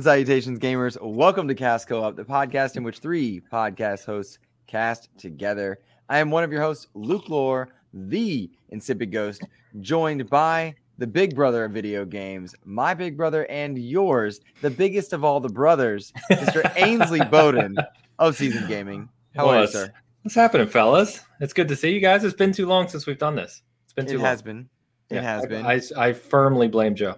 And salutations, gamers. Welcome to Cast Co-op, the podcast in which three podcast hosts cast together. I am one of your hosts, Luke Lore, the insipid ghost, joined by the big brother of video games, my big brother and yours, the biggest of all the brothers, Mr. Ainsley Bowden of Season Gaming. How are you, sir? What's happening, fellas? It's good to see you guys. It's been too long since we've done this. It's been too long. It long. has been. It Yeah, has I, been. I, I firmly blame Joe.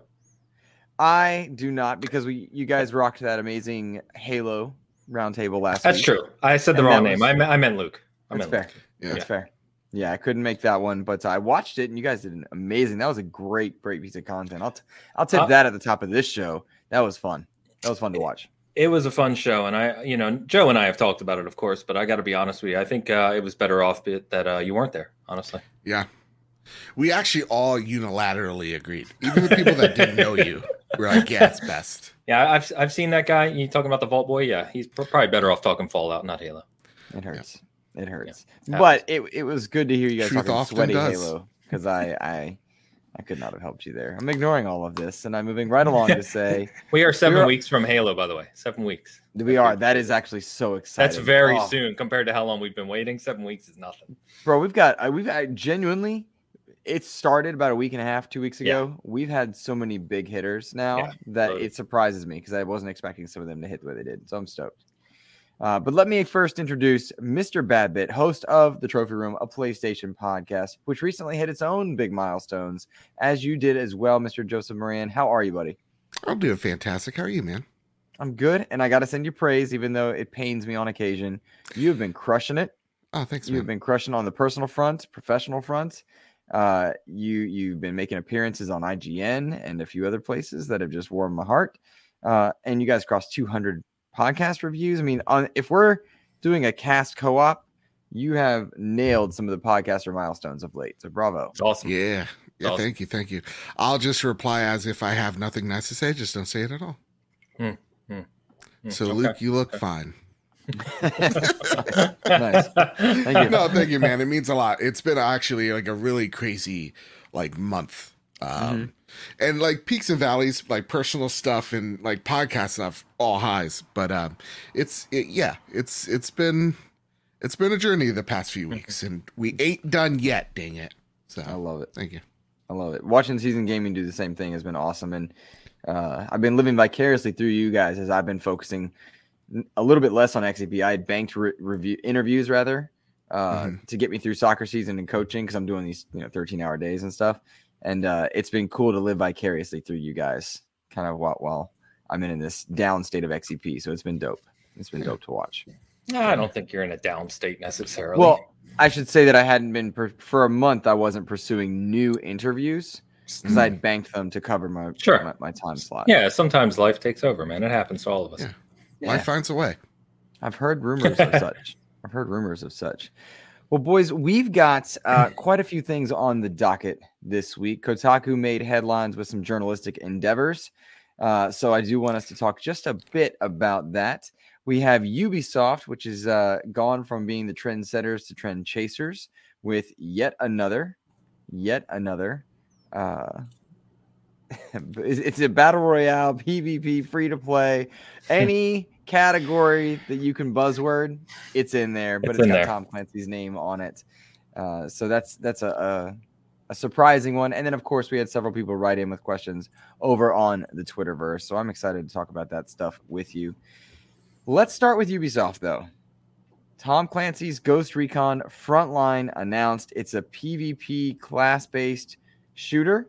I do not because we you guys rocked that amazing Halo roundtable last That's week. true. I said the And wrong name. was- I, me- I meant Luke. I That's meant fair. Luke. That's fair. Yeah, I couldn't make that one, but I watched it and you guys did an amazing. That was a great, great piece of content. I'll t- I'll tip Uh, that at the top of this show. That was fun. That was fun to watch. It was a fun show, and I, you know, Joe and I have talked about it, of course. But I got to be honest with you. I think uh, it was better off bit that uh, you weren't there. Honestly, Yeah. We actually all unilaterally agreed. Even the people that didn't know you were like, yeah, it's best. yeah, I've I've seen that guy. You talking about the Vault Boy? Yeah, he's probably better off talking Fallout, not Halo. It hurts. It hurts. Yeah. But it, it was good to hear you guys Truth talking sweaty does. Halo because I, I I could not have helped you there. I'm ignoring all of this and I'm moving right along to say We are 7 You're- weeks from Halo, by the way. Seven weeks. we are. That is actually so exciting. That's very Oh. soon compared to how long we've been waiting. Seven weeks is nothing. bro we've got uh, we've had genuinely it started about a week and a half two weeks Yeah. ago we've had so many big hitters now Yeah, that totally. it surprises me because i wasn't expecting some of them to hit the way they did so i'm stoked uh, but let me first introduce Mr. Badbit, host of the Trophy Room, a PlayStation podcast, which recently hit its own big milestones, as you did as well, Mr. Joseph Moran. How are you, buddy? I'm doing fantastic. How are you, man? I'm good, and I got to send you praise, even though it pains me on occasion. You have been crushing it. Oh, thanks, You've man. been crushing on the personal front, professional front. Uh, you you've been making appearances on IGN and a few other places that have just warmed my heart. Uh, and you guys crossed 200 podcast reviews. I mean, on if we're doing a cast co-op, you have nailed some of the podcaster milestones of late. So bravo. It's awesome. Yeah. Yeah, Awesome. thank you. Thank you. I'll just reply as if I have nothing nice to say. Just don't say it at all. Hmm, So, okay. Luke, you look okay. fine. Nice. Thank you. no, thank you, man. It means a lot. It's been actually like a really crazy like month. Um Mm-hmm. and like peaks and valleys, like personal stuff and like podcast stuff, all highs. But um it's it, yeah, it's it's been it's been a journey the past few Mm-hmm. weeks and we ain't done yet, dang it. So I love it. thank you. I love it. Watching season gaming do the same thing has been awesome, and uh, I've been living vicariously through you guys as I've been focusing a little bit less on XCP. I had banked re- review interviews rather uh, Mhm. to get me through soccer season and coaching because I'm doing these you know 13 hour days and stuff, and uh, it's been cool to live vicariously through you guys, kind of while while I'm in this down state of XCP. So it's been dope. It's been dope to watch. I don't think you're in a down state necessarily. Well, I should say that I hadn't been per- for a month. I wasn't pursuing new interviews because I'd banked them to cover my Sure. my, my time slot. yeah, sometimes life takes over, man. It happens to all of us. Yeah. Life finds a way. I've heard rumors of such. I've heard rumors of such. Well, boys, we've got uh, quite a few things on the docket this week. Kotaku made headlines with some journalistic endeavors. Uh, so I do want us to talk just a bit about that. We have Ubisoft, which is uh, gone from being the trendsetters to trend chasers with yet another, yet another. It's a battle royale, PvP, free to play, any category that you can buzzword, it's in there, but It's it's got there. Tom Clancy's name on it. Uh, so that's that's a, a a surprising one. And then of course we had several people write in with questions over on the Twitterverse. So I'm excited to talk about that stuff with you. Let's start with Ubisoft though. Tom Clancy's Ghost Recon Frontline announced it's a PvP class based shooter.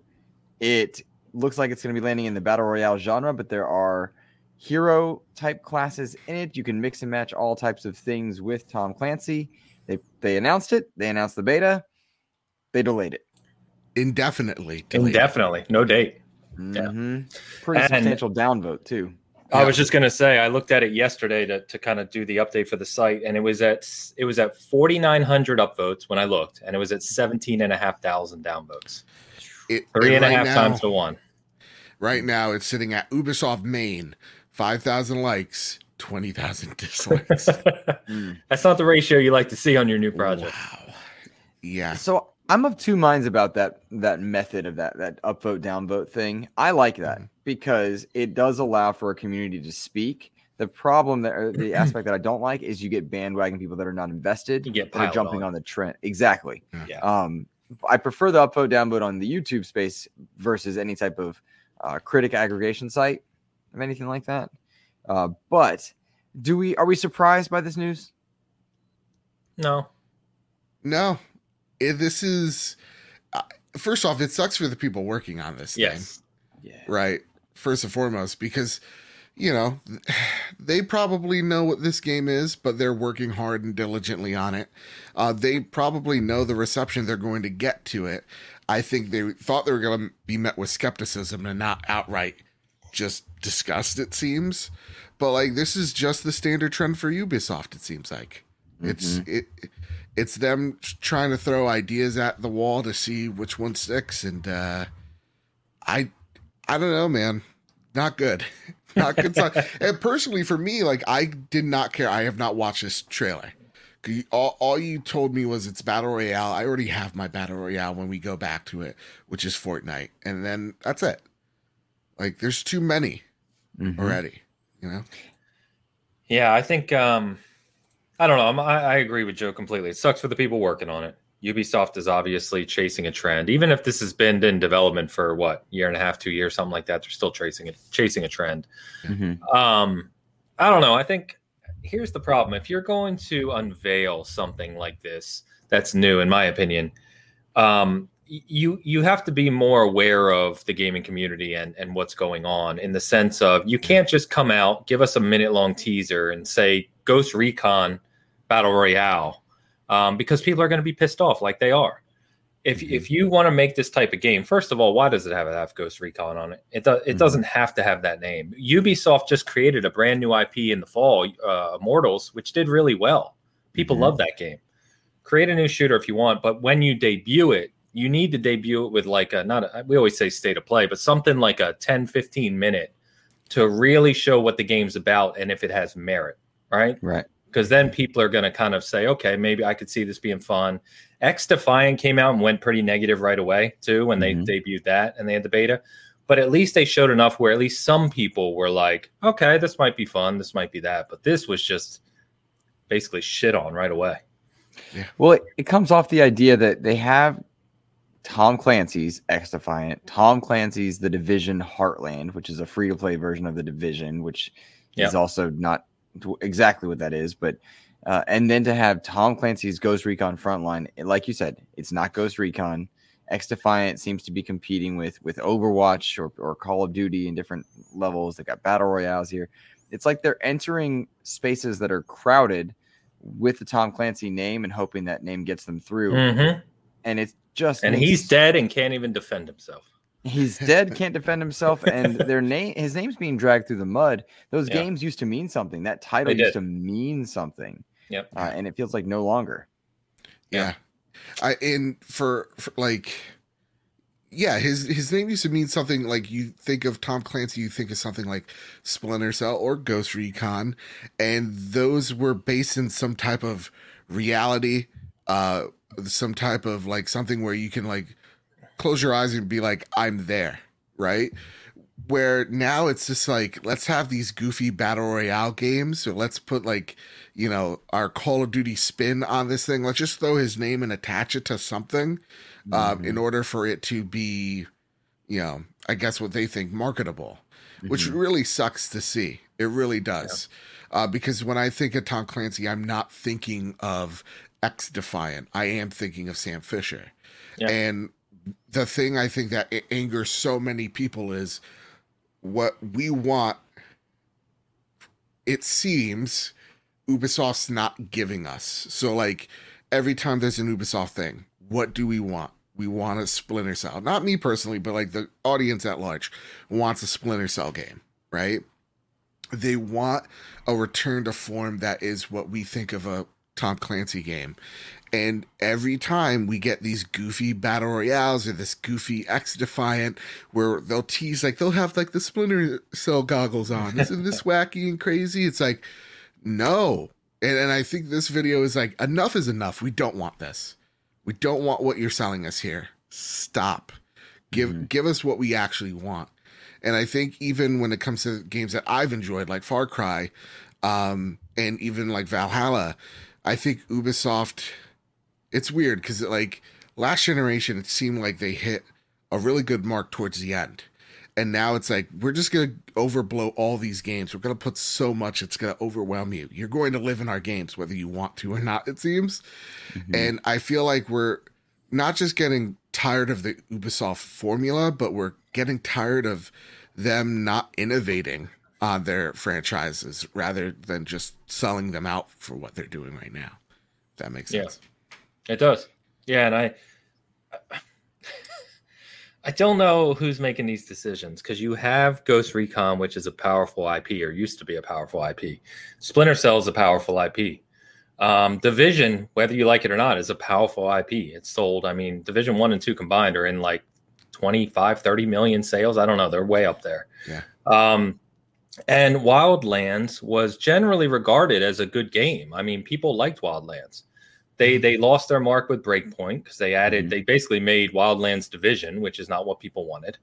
It looks like it's going to be landing in the battle royale genre, but there are hero type classes in it. You can mix and match all types of things with Tom Clancy. They they announced it. They announced the beta. They delayed it. Indefinitely. delayed. Indefinitely, no date. Mhm. Pretty And- substantial downvote too. I Yeah. was just gonna say I looked at it yesterday to, to kind of do the update for the site, and it was at it was at 4,900 upvotes when I looked, and it was at 17 and a half thousand downvotes, It, three and a right half now- times to one. Right now, it's sitting at Ubisoft Main, 5,000 likes, 20,000 dislikes. Mm. That's not the ratio you like to see on your new project. Wow. Yeah. So I'm of two minds about that that method of that that upvote downvote thing. I like that Mhm. because it does allow for a community to speak. The problem that or the aspect that I don't like is you get bandwagon people that are not invested You get that are jumping on. on the trend. Exactly. Yeah. Um, I prefer the upvote downvote on the YouTube space versus any type of uh, critic aggregation site of anything like that. Uh, but do we are we surprised by this news? No. No, it, this is uh, first off, it sucks for the people working on this. thing. Yeah. right first and foremost because you know they probably know what this game is but they're working hard and diligently on it. Uh, they probably know the reception they're going to get to it. I think they thought they were going to be met with skepticism and not outright just disgust it seems. But like this is just the standard trend for ubisoft it seems like. It's it it's them trying to throw ideas at the wall to see which one sticks and uh i I don't know, man. Not good. Not good. sign. and personally, for me, like I did not care. I have not watched this trailer. All, all you told me was it's battle royale. I already have my battle royale when we go back to it, which is Fortnite, and then that's it. Like, there's too many Mhm. already. You know? Yeah, I think um, I don't know. I'm, I, I agree with Joe completely. It sucks for the people working on it. Ubisoft is obviously chasing a trend, even if this has been in development for what year and a half, two years, something like that. They're still chasing it, chasing a trend. Mhm. Um, I don't know. I think here's the problem: if you're going to unveil something like this, that's new, in my opinion. Um, you you have to be more aware of the gaming community and and what's going on in the sense of you can't just come out, give us a minute long teaser, and say Ghost Recon Battle Royale, um, because people are going to be pissed off like they are. If, Mhm. if you want to make this type of game, first of all, why does it have a have Ghost Recon on it? It, do, it Mhm. doesn't have to have that name. Ubisoft just created a brand new IP in the fall, uh, Immortals, which did really well. People Mhm. love that game. Create a new shooter if you want, but when you debut it, you need to debut it with like a not a, we always say state of play, but something like a 10 15 minute to really show what the game's about and if it has merit, right? Right. Because then people are going to kind of say, okay, maybe I could see this being fun. X Defiant came out and went pretty negative right away too when Mhm. they debuted that and they had the beta. But at least they showed enough where at least some people were like, okay, this might be fun, this might be that. But this was just basically shit on right away. Yeah. Well, it, it comes off the idea that they have Tom Clancy's X Defiant, Tom Clancy's The Division Heartland, which is a free to play version of The Division, which is also not t- exactly what that is, but uh, and then to have Tom Clancy's Ghost Recon Frontline, like you said, it's not Ghost Recon. X Defiant seems to be competing with with Overwatch or, or Call of Duty in different levels. They got battle royales here. It's like they're entering spaces that are crowded with the Tom Clancy name and hoping that name gets them through. Mhm. And it's just And he's dead and can't even defend himself. He's dead, can't defend himself, and their name his name's being dragged through the mud. Those Yeah. games used to mean something. That title used to mean something. Yep. Uh, and it feels like no longer. Yeah. I and for, for like yeah, his his name used to mean something like you think of Tom Clancy, you think of something like Splinter Cell or Ghost Recon, and those were based in some type of reality, uh some type of like something where you can like close your eyes and be like, I'm there, right? Where now it's just like, let's have these goofy battle royale games, or let's put like, you know, our Call of Duty spin on this thing. Let's just throw his name and attach it to something um, in order for it to be, you know, I guess what they think marketable, which Mhm. really sucks to see. It really does. Uh, because when I think of Tom Clancy, I'm not thinking of X Defiant. I am thinking of Sam Fisher. Yeah. And the thing I think that angers so many people is what we want. It seems Ubisoft's not giving us. So, like, every time there's an Ubisoft thing, what do we want? We want a Splinter Cell. Not me personally, but like the audience at large wants a Splinter Cell game, right? They want a return to form that is what we think of a Tom Clancy game. And every time we get these goofy battle royales or this goofy X Defiant where they'll tease, like, they'll have like the Splinter Cell goggles on. Isn't this wacky and crazy? It's like, no. And, and I think this video is like, enough is enough. We don't want this. We don't want what you're selling us here. Stop. Give Mhm. give us what we actually want. And I think even when it comes to games that I've enjoyed, like Far Cry, um, and even like Valhalla, I think Ubisoft. It's weird because like last generation, it seemed like they hit a really good mark towards the end, and now it's like we're just gonna overblow all these games. We're gonna put so much it's gonna overwhelm you. You're going to live in our games whether you want to or not. It seems, Mhm. and I feel like we're not just getting tired of the Ubisoft formula, but we're getting tired of them not innovating on their franchises rather than just selling them out for what they're doing right now. If that makes Yeah. sense. It does. Yeah, and I I don't know who's making these decisions because you have Ghost Recon, which is a powerful IP or used to be a powerful IP. Splinter Cell is a powerful IP. Um, Division, whether you like it or not, is a powerful IP. It's sold. I mean, Division 1 and 2 combined are in like 25, 30 million sales. I don't know. They're way up there. Yeah. Um, and Wildlands was generally regarded as a good game. I mean, people liked Wildlands. They they lost their mark with Breakpoint because they added Mhm. they basically made Wildlands Division, which is not what people wanted.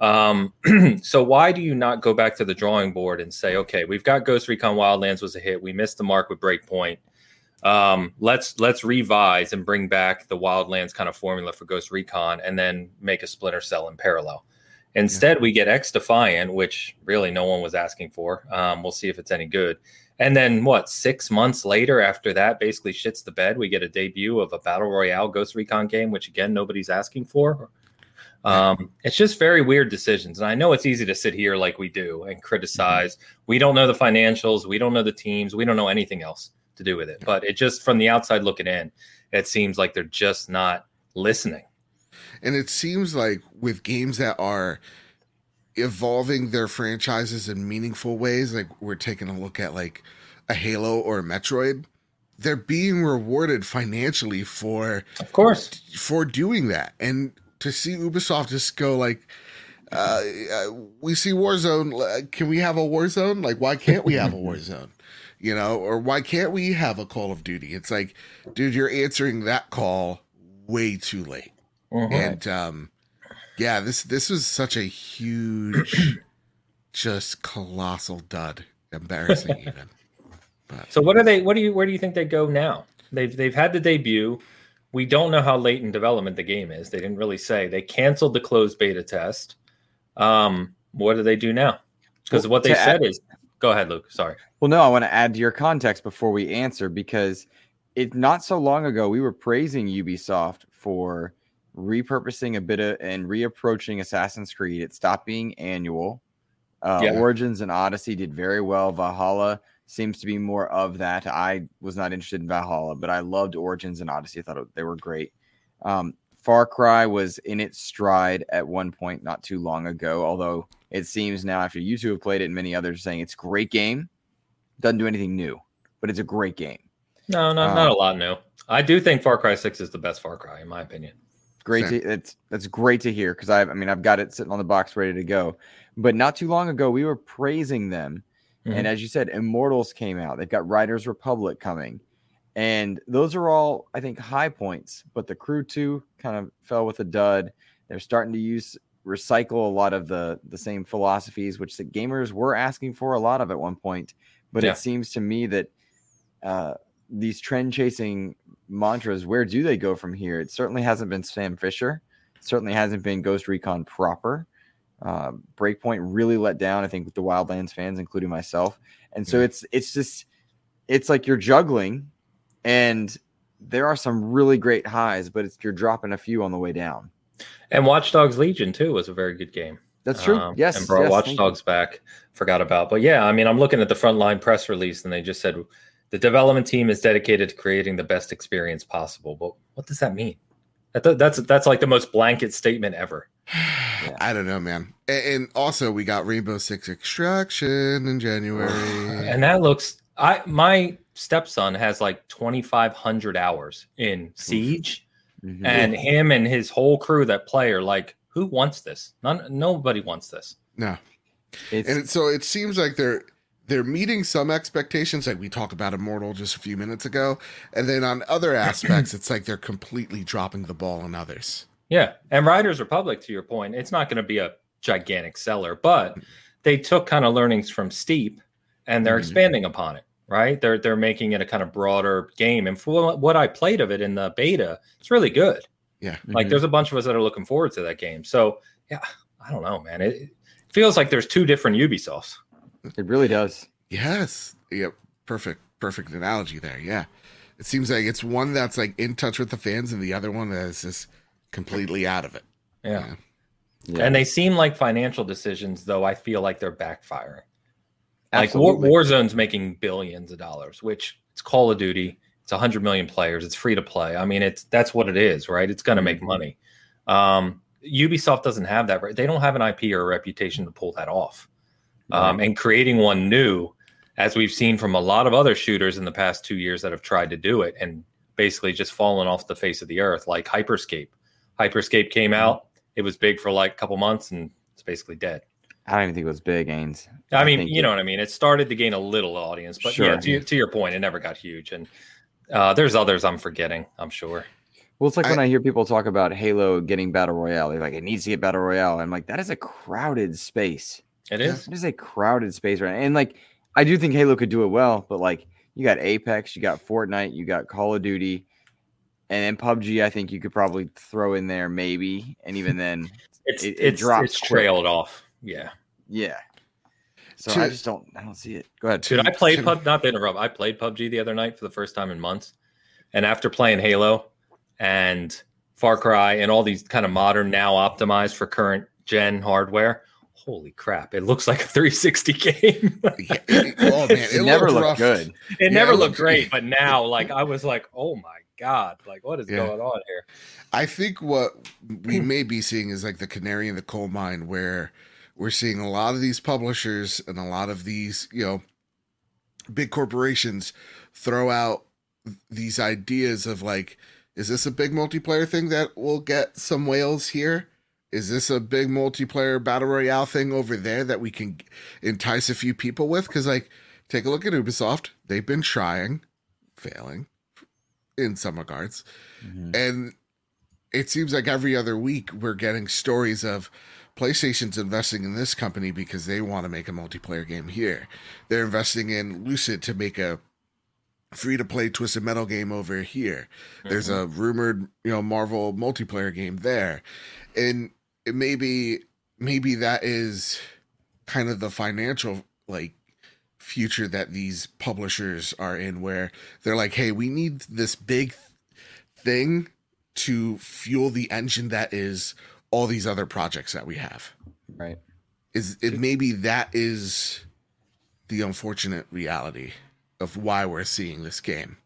Um, so why do you not go back to the drawing board and say, okay, we've got Ghost Recon Wildlands was a hit. We missed the mark with Breakpoint. Um, let's let's revise and bring back the Wildlands kind of formula for Ghost Recon, and then make a Splinter Cell in parallel. Instead, we get X Defiant, which really no one was asking for. Um, we'll see if it's any good. And then what? Six months later, after that, basically shits the bed. We get a debut of a battle royale Ghost Recon game, which again nobody's asking for. Um, it's just very weird decisions, and I know it's easy to sit here like we do and criticize. We don't know the financials, we don't know the teams, we don't know anything else to do with it. But it just from the outside looking in, it seems like they're just not listening. And it seems like with games that are evolving their franchises in meaningful ways, like we're taking a look at like a Halo or a Metroid, they're being rewarded financially for Of course, for doing that. And to see Ubisoft just go like uh, uh, we see Warzone. uh, Can we have a Warzone? Like, why can't we have a Warzone? You know, or why can't we have a Call of Duty? It's like, dude, you're answering that call way too late. Mhm. And um, yeah, this this was such a huge, just colossal dud. Embarrassing even. But So what are they? What do you? Where do you think they go now? They've they've had the debut. We don't know how late in development the game is. They didn't really say. They canceled the closed beta test. Um, what do they do now? Because Well, what they said add- is, go ahead, Luke. Sorry. Well, no, I want to add to your context before we answer because it not so long ago we were praising Ubisoft for repurposing a bit of and reapproaching Assassin's Creed. It stopped being annual. Uh, Yeah. Origins and Odyssey did very well. Valhalla seems to be more of that. I was not interested in Valhalla, but I loved Origins and Odyssey. I thought it- they were great. Um, Far Cry was in its stride at one point not too long ago, although it seems now after you two have played it and many others saying it's a great game. Doesn't do anything new, but it's a great game. No, not Um, not a lot new. I do think Far Cry Six is the best Far Cry in my opinion. Great Same. to it's that's great to hear because I I mean I've got it sitting on the box ready to go. But not too long ago we were praising them. And as you said, Immortals came out. They've got Riders Republic coming. And those are all, I think, high points. But the crew two kind of fell with a dud. They're starting to use recycle a lot of the the same philosophies, which the gamers were asking for a lot of at one point. But Yeah. it seems to me that uh, these trend chasing mantras, where do they go from here? It certainly hasn't been Sam Fisher. It certainly hasn't been Ghost Recon proper. Uh, Breakpoint really let down, I think, with the Wildlands fans, including myself. And so Yeah. it's it's just it's like you're juggling, and there are some really great highs, but it's you're dropping a few on the way down. And Watch Dogs Legion too was a very good game. That's true. Um, yes, and brought yes, Watch. Dogs back. Forgot about, but yeah, I mean, I'm looking at the frontline press release, and they just said the development team is dedicated to creating the best experience possible. But what does that mean? That, that's that's like the most blanket statement ever. I don't know, man. And, and also, we got Rainbow Six Extraction in January. and that looks. I my stepson has like 2,500 hours in Siege, Mhm. and him and his whole crew that play are like, who wants this? None, nobody wants this. no, it's and so it seems like they're they're meeting some expectations like we talked about immortal just a few minutes ago and then on other aspects it's like they're completely dropping the ball on others Yeah, and Riders Republic, to your point, it's not going to be a gigantic seller, but they took kind of learnings from Steep and they're Mhm. expanding upon it. Right? They're they're making it a kind of broader game, and for what- what I played of it in the beta, it's really good. Yeah. Like Mhm. there's a bunch of us that are looking forward to that game. So yeah, I don't know, man. It, it feels like there's two different Ubisofts. It really does. yes yep perfect perfect analogy there yeah it seems like it's one that's like in touch with the fans and the other one that is just completely out of it Yeah. Yeah. And they seem like financial decisions, though I feel like they're backfiring. Like War, Absolutely. Warzone's making billions of dollars, which it's Call of Duty. It's 100 million players. It's free to play. I mean, it's that's what it is, right? It's going to make Mhm. money. Um, Ubisoft doesn't have that. right? They don't have an IP or a reputation to pull that off. Um, and creating one new, as we've seen from a lot of other shooters in the past two years that have tried to do it and basically just fallen off the face of the earth, like Hyperscape. Hyperscape came Mm-hmm. out. It was big for like a couple months and it's basically dead. I don't even think it was big, Ains. I I mean, you it- know what I mean. It started to gain a little audience, but yeah, to, to your point, it never got huge. And uh, there's others I'm forgetting. I'm sure. Well, it's like I- when I hear people talk about Halo getting battle royale. They're like, it needs to get battle royale. I'm like, that is a crowded space. It Yeah. is. It is a crowded space right now. And like, I do think Halo could do it well, but like, you got Apex, you got Fortnite, you got Call of Duty, and then PUBG. I think you could probably throw in there maybe, and even then, It's It- it it's drops it's quick. trailed off. Yeah, yeah. So To- I just don't, I don't see it. Go ahead. dude. I played Tim- pub. Not to interrupt. I played PUBG the other night for the first time in months, and after playing Halo and Far Cry and all these kind of modern now optimized for current gen hardware. Holy crap! It looks like a 360 game. Yeah, it- oh man, It, never looked looked good. it Yeah, never it looked looked- great, but now, like, I was like, oh my god, like, what is Yeah. going on here? I think what we hmm. may be seeing is like the canary in the coal mine, where we're seeing a lot of these publishers and a lot of these, you know, big corporations throw out these ideas of like, is this a big multiplayer thing that will get some whales here? Is this a big multiplayer battle royale thing over there that we can entice a few people with? Because, like, take a look at Ubisoft. They've been trying, failing in some regards. Mhm. And it seems like every other week we're getting stories of PlayStation's investing in this company because they want to make a multiplayer game here. They're investing in Lucid to make a free to play Twisted Metal game over here. There's a rumored, you know, Marvel multiplayer game there. And maybe maybe that is kind of the financial like future that these publishers are in where they're like, "Hey, we need this big thing to fuel the engine that is all these other projects that we have." Right. Is it maybe that is the unfortunate reality of why we're seeing this game.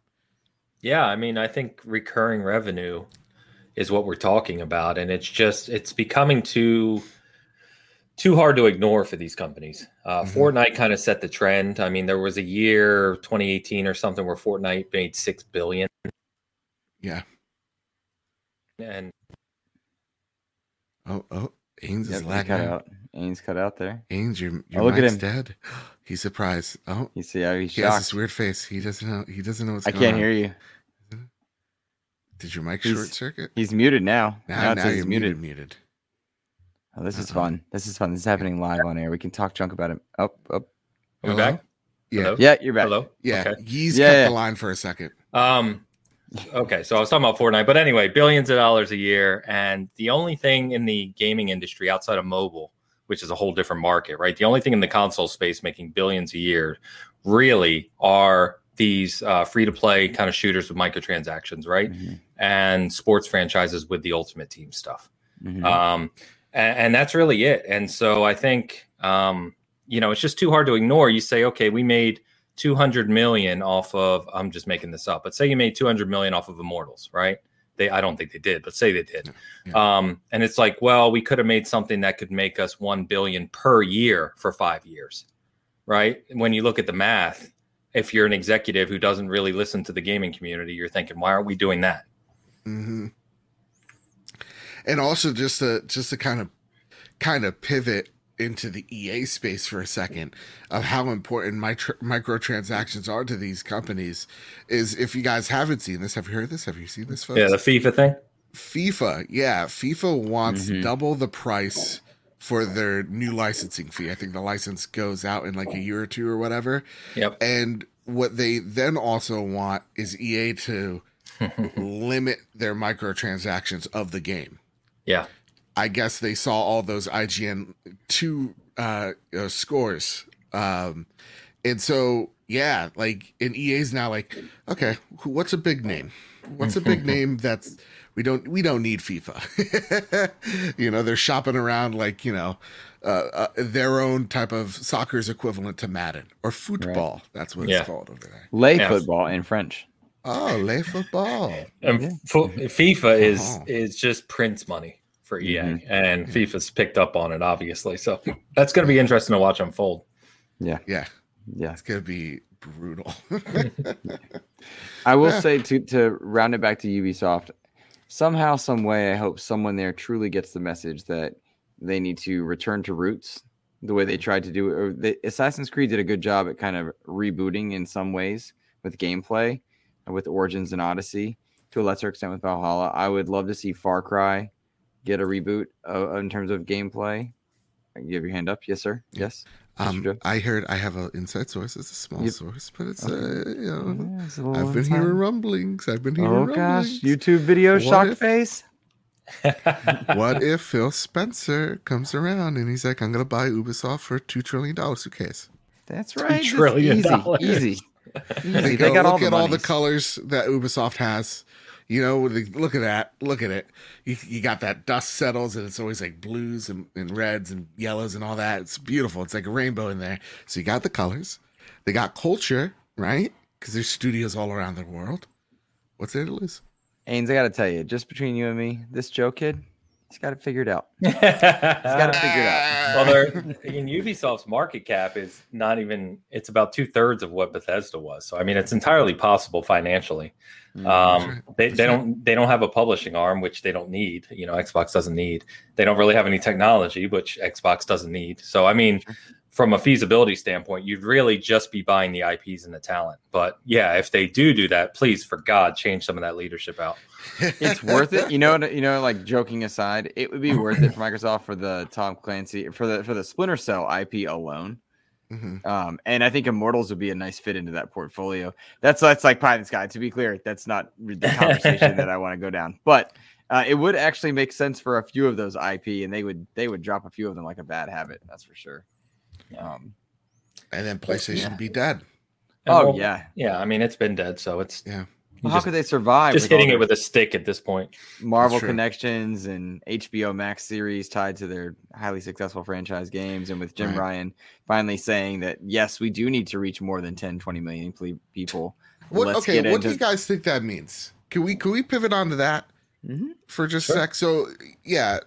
Yeah, I mean, I think recurring revenue is what we're talking about, and it's just it's becoming too too hard to ignore for these companies. Uh, Mhm. Fortnite kind of set the trend. I mean, there was a year, 2018 or something, where Fortnite made six billion, Yeah. and Oh, oh, Ains is he lagging cut out. out. Ains cut out there. Ains, your your Oh, look at him. dead. He's surprised. Oh, You see how he's he has shocked. this weird face. He doesn't know. He doesn't know what's I going can't on. hear you. Did your mic He's- short circuit? He's muted now. Now, Now, now says you're he's muted. muted. Muted. Oh, this is Uh-oh. fun. This is fun. This is happening live on air. We can talk junk about it. Oh, up. are we back? Yeah. Hello? Yeah, you're back. Hello. Yeah. Okay. He's Yeah, kept yeah. the line for a second. Um, okay, so I was talking about Fortnite, but anyway, billions of dollars a year, and the only thing in the gaming industry outside of mobile, which is a whole different market, right? The only thing in the console space making billions a year, really, are these uh, free to play kind of shooters with microtransactions, right? Mhm, And sports franchises with the Ultimate Team stuff. mhm. Um, and, and that's really it. And so I think, um, you know, it's just too hard to ignore. You say, okay, we made 200 million off of, I'm just making this up, but say you made 200 million off of Immortals, right? They, I don't think they did, but say they did. Um, and it's like, well, we could have made something that could make us 1 billion per year for five years, right? When you look at the math, if you're an executive who doesn't really listen to the gaming community, you're thinking, why aren't we doing that? Hmm And also just to just to kind of kind of pivot into the EA space for a second of how important micro microtransactions are to these companies is if you guys haven't seen this, have you heard this? Have you seen this, folks? Yeah, the FIFA thing. FIFA, yeah, FIFA wants mm-hmm. double the price for their new licensing fee. I think the license goes out in like a year or two or whatever. Yep. And what they then also want is EA to limit their microtransactions of the game. Yeah. I guess they saw all those IGN two uh, uh, scores, um, and so yeah, like in EA's now like, okay, what's a big name? What's a big name that's we don't we don't need FIFA. you know, they're shopping around like you know uh, uh, their own type of soccer's equivalent to Madden or football. Right. That's what yeah. it's called over there. Lay yeah. football in French. Oh, lay football. And yeah. Mm-hmm. FIFA is oh. is just prints money for EA, mm-hmm. and FIFA's picked up on it, obviously. So that's going to be interesting to watch unfold. Yeah, yeah, yeah. It's going to be brutal. I will yeah. say to to round it back to Ubisoft, somehow, some way, I hope someone there truly gets the message that they need to return to roots the way they mm-hmm. tried to do it. The, Assassin's Creed did a good job at kind of rebooting in some ways with gameplay, with Origins and Odyssey. To a lesser extent with Valhalla, I would love to see Far Cry get a reboot uh, in terms of gameplay. You have your hand up, yes, sir. Yes. Um, I heard I have an inside source. It's a small yep. source, but it's okay. uh, you know, yeah, I've been time. hearing rumblings. I've been hearing. Oh rumblings. gosh, YouTube video what shock if, face. what if Phil Spencer comes around and he's like, "I'm going to buy Ubisoft for two trillion dollars suitcase." That's right. Two trillion dollars. Easy. easy. Easy. They, go, they got look all the at all the colors that Ubisoft has. You know, look at that. Look at it. You, you got that dust settles, and it's always like blues and, and reds and yellows and all that. It's beautiful. It's like a rainbow in there. So you got the colors. They got culture, right? Because there's studios all around the world. What's there to lose? Ains, I got to tell you, just between you and me, this Joe kid, he's got it figured out. he's got it figured out. Well, in Ubisoft's market cap is not even. It's about two thirds of what Bethesda was. So I mean, it's entirely possible financially. Mm, um, they, they don't they don't have a publishing arm, which they don't need. You know, Xbox doesn't need. They don't really have any technology, which Xbox doesn't need. So I mean, from a feasibility standpoint, you'd really just be buying the IPs and the talent. But yeah, if they do do that, please, for God, change some of that leadership out. it's worth it. You know, you know, like joking aside, it would be worth it for Microsoft for the Tom Clancy for the for the Splinter Cell IP alone Mm-hmm. Um, and I think Immortals would be a nice fit into that portfolio. That's that's like pie in the sky. To be clear, that's not the conversation that I want to go down. But uh, it would actually make sense for a few of those IP, and they would they would drop a few of them like a bad habit. That's for sure. Um, and then PlayStation yeah. be dead. oh well, yeah, yeah. I mean, it's been dead, so it's yeah. Well, how could they survive? Just hitting it with a stick at this point. Marvel connections and HBO Max series tied to their highly successful franchise games, and with Jim right. Ryan finally saying that yes, we do need to reach more than 10, 20 million people. What, okay, what into... do you guys think that means? Can we can we pivot onto that mm-hmm. for just sure. a sec? So yeah,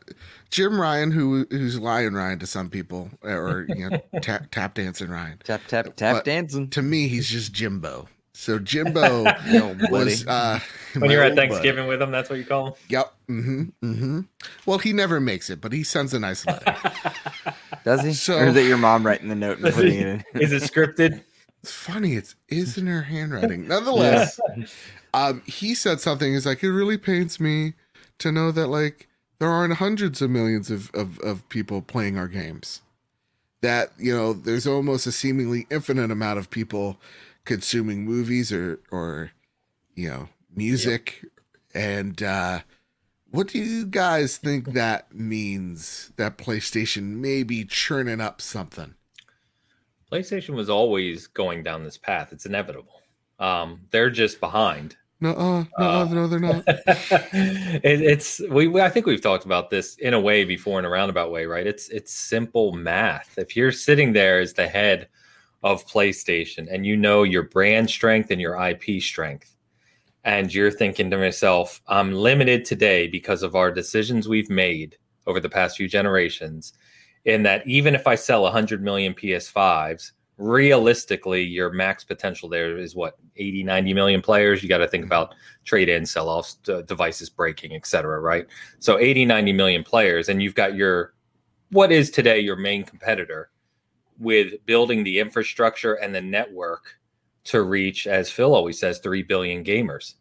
Jim Ryan, who who's Lion Ryan to some people, or you know, tap tap dancing Ryan, tap tap tap but dancing. To me, he's just Jimbo. So Jimbo was uh, when you're at Thanksgiving buddy. with him. That's what you call him. Yep. Mm-hmm, mm-hmm. Well, he never makes it, but he sends a nice letter. Does he? So, or is it your mom writing the note and putting it in? Is it scripted? It's funny. It's is in her handwriting. Nonetheless, yeah. um, he said something. He's like, it really pains me to know that like there aren't hundreds of millions of, of, of people playing our games. That you know, there's almost a seemingly infinite amount of people consuming movies or or you know music yep. and uh what do you guys think that means that PlayStation may be churning up something? PlayStation was always going down this path. It's inevitable. Um, they're just behind. No, uh, no, uh, no, they're not. it, it's we, we. I think we've talked about this in a way before in a roundabout way, right? It's it's simple math. If you're sitting there as the head of PlayStation and you know your brand strength and your IP strength, and you're thinking to myself, I'm limited today because of our decisions we've made over the past few generations, in that even if I sell 100 million PS5s, realistically, your max potential there is what 80, 90 million players. You got to think mm-hmm. about trade in, sell offs, devices breaking, etc. Right? So 80, 90 million players, and you've got your what is today your main competitor with building the infrastructure and the network to reach, as Phil always says, 3 billion gamers.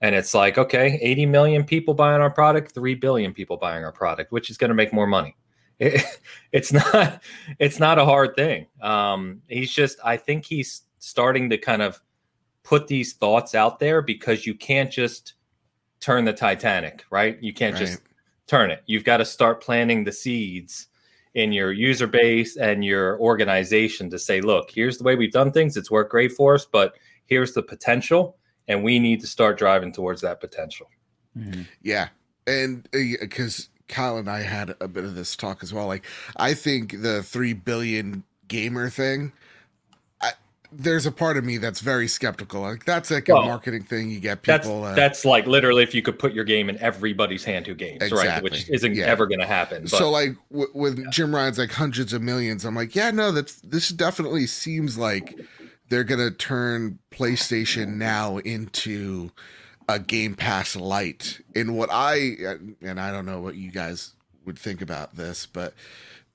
And it's like, okay, 80 million people buying our product, 3 billion people buying our product, which is going to make more money. It, it's not it's not a hard thing. Um, he's just I think he's starting to kind of put these thoughts out there because you can't just turn the Titanic, right? You can't right. just turn it. You've got to start planting the seeds in your user base and your organization to say, look, here's the way we've done things. It's worked great for us, but here's the potential. And we need to start driving towards that potential. Mm-hmm. Yeah. And because uh, Kyle and I had a bit of this talk as well. Like, I think the 3 billion gamer thing there's a part of me that's very skeptical. Like that's like well, a marketing thing. You get people. That's, uh, that's, like literally if you could put your game in everybody's hand who games, exactly. right? Which isn't yeah. ever going to happen. But, so like w- with yeah. Jim Ryan's like hundreds of millions, I'm like, yeah, no, that's this definitely seems like they're going to turn PlayStation now into a Game Pass light. In what I and I don't know what you guys would think about this, but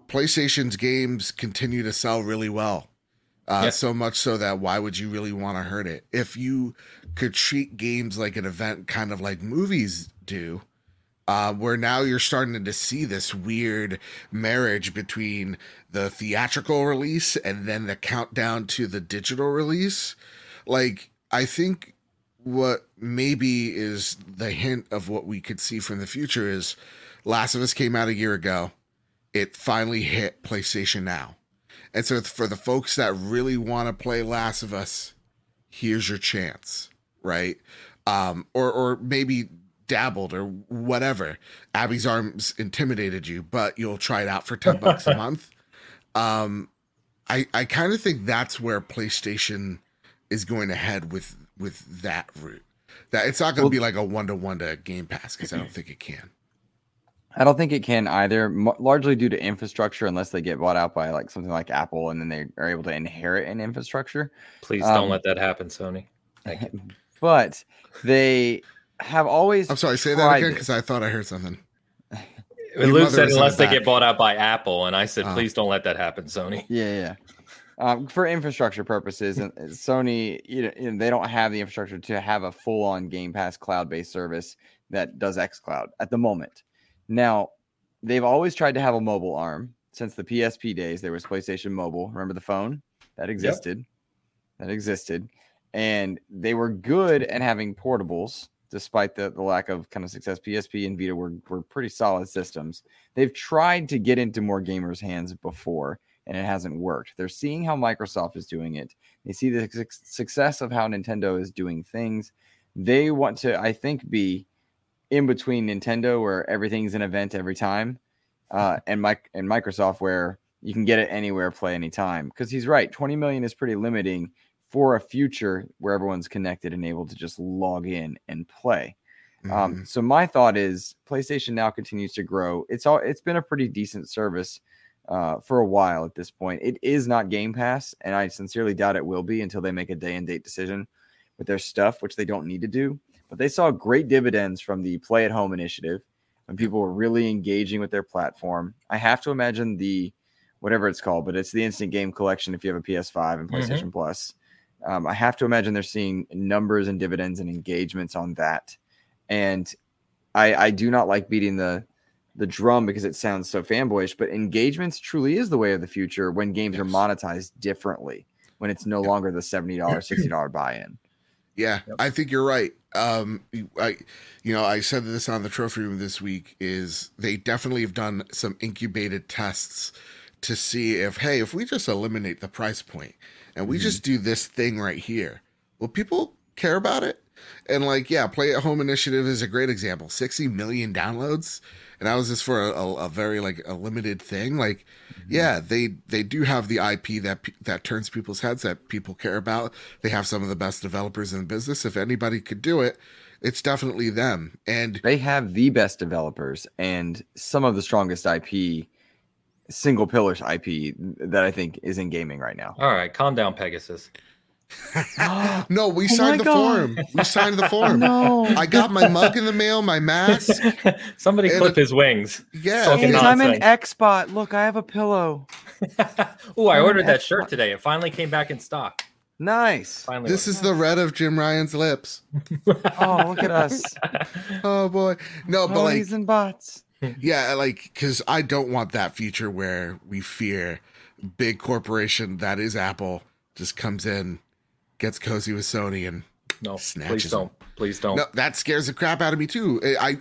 PlayStation's games continue to sell really well uh, yep. So much so that why would you really want to hurt it? If you could treat games like an event, kind of like movies do, uh, where now you're starting to see this weird marriage between the theatrical release and then the countdown to the digital release. Like, I think what maybe is the hint of what we could see from the future is Last of Us came out a year ago. It finally hit PlayStation Now and so for the folks that really want to play Last of Us, here's your chance, right? Um, or or maybe dabbled or whatever. Abby's arms intimidated you, but you'll try it out for 10 bucks a month. Um, I I kind of think that's where PlayStation is going to head with with that route. That it's not going to well, be like a one to one to Game Pass because I don't think it can. I don't think it can either, m- largely due to infrastructure, unless they get bought out by like something like Apple, and then they are able to inherit an infrastructure. Please don't um, let that happen, Sony. Thank you. But they have always. I'm sorry. Say that again because I thought I heard something. Luke said unless they get bought out by Apple, and I said, uh, please don't let that happen, Sony. Yeah, yeah. Um, for infrastructure purposes, and Sony, you know, they don't have the infrastructure to have a full-on Game Pass cloud-based service that does XCloud at the moment. Now, they've always tried to have a mobile arm since the PSP days. There was PlayStation Mobile. Remember the phone that existed? Yep. That existed. And they were good at having portables, despite the, the lack of kind of success. PSP and Vita were, were pretty solid systems. They've tried to get into more gamers' hands before, and it hasn't worked. They're seeing how Microsoft is doing it. They see the su- success of how Nintendo is doing things. They want to, I think, be in between Nintendo, where everything's an event every time, uh, and Mike and Microsoft, where you can get it anywhere, play anytime. Because he's right, 20 million is pretty limiting for a future where everyone's connected and able to just log in and play. Um, mm-hmm. Um, so my thought is PlayStation now continues to grow. It's all it's been a pretty decent service uh, for a while at this point. It is not Game Pass, and I sincerely doubt it will be until they make a day and date decision with their stuff, which they don't need to do but they saw great dividends from the play at home initiative when people were really engaging with their platform. I have to imagine the whatever it's called, but it's the instant game collection if you have a PS5 and mm-hmm. PlayStation mm-hmm. Plus. Um, I have to imagine they're seeing numbers and dividends and engagements on that. And I, I do not like beating the the drum because it sounds so fanboyish, but engagements truly is the way of the future when games yes. are monetized differently, when it's no longer the $70, $60 buy in. Yeah, yep. I think you're right. Um, I, you know, I said this on the trophy room this week. Is they definitely have done some incubated tests to see if, hey, if we just eliminate the price point and we mm-hmm. just do this thing right here, will people care about it? And like, yeah, Play at Home Initiative is a great example. Sixty million downloads and that was just for a, a, a very like a limited thing. Like, mm-hmm. yeah, they they do have the IP that that turns people's heads that people care about. They have some of the best developers in the business. If anybody could do it, it's definitely them. And they have the best developers and some of the strongest IP single pillars IP that I think is in gaming right now. All right, calm down, Pegasus. No, we Oh signed my the God. form. We signed the form. no. I got my mug in the mail, my mask. Somebody And clip it- his wings. Yeah, Fucking James, it- I'm an nonsense. Xbot. Look, I have a pillow. oh, I I'm ordered that Xbox. shirt today. It finally came back in stock. Nice. Finally, this is the red of Jim Ryan's lips. Oh, look at us. Oh boy, no, but like, Honeys and bots. yeah, like because I don't want that future where we fear big corporation that is Apple just comes in, gets cozy with Sony, and no. Snatches Please don't. Please don't. no, that scares the crap out of me too. I I,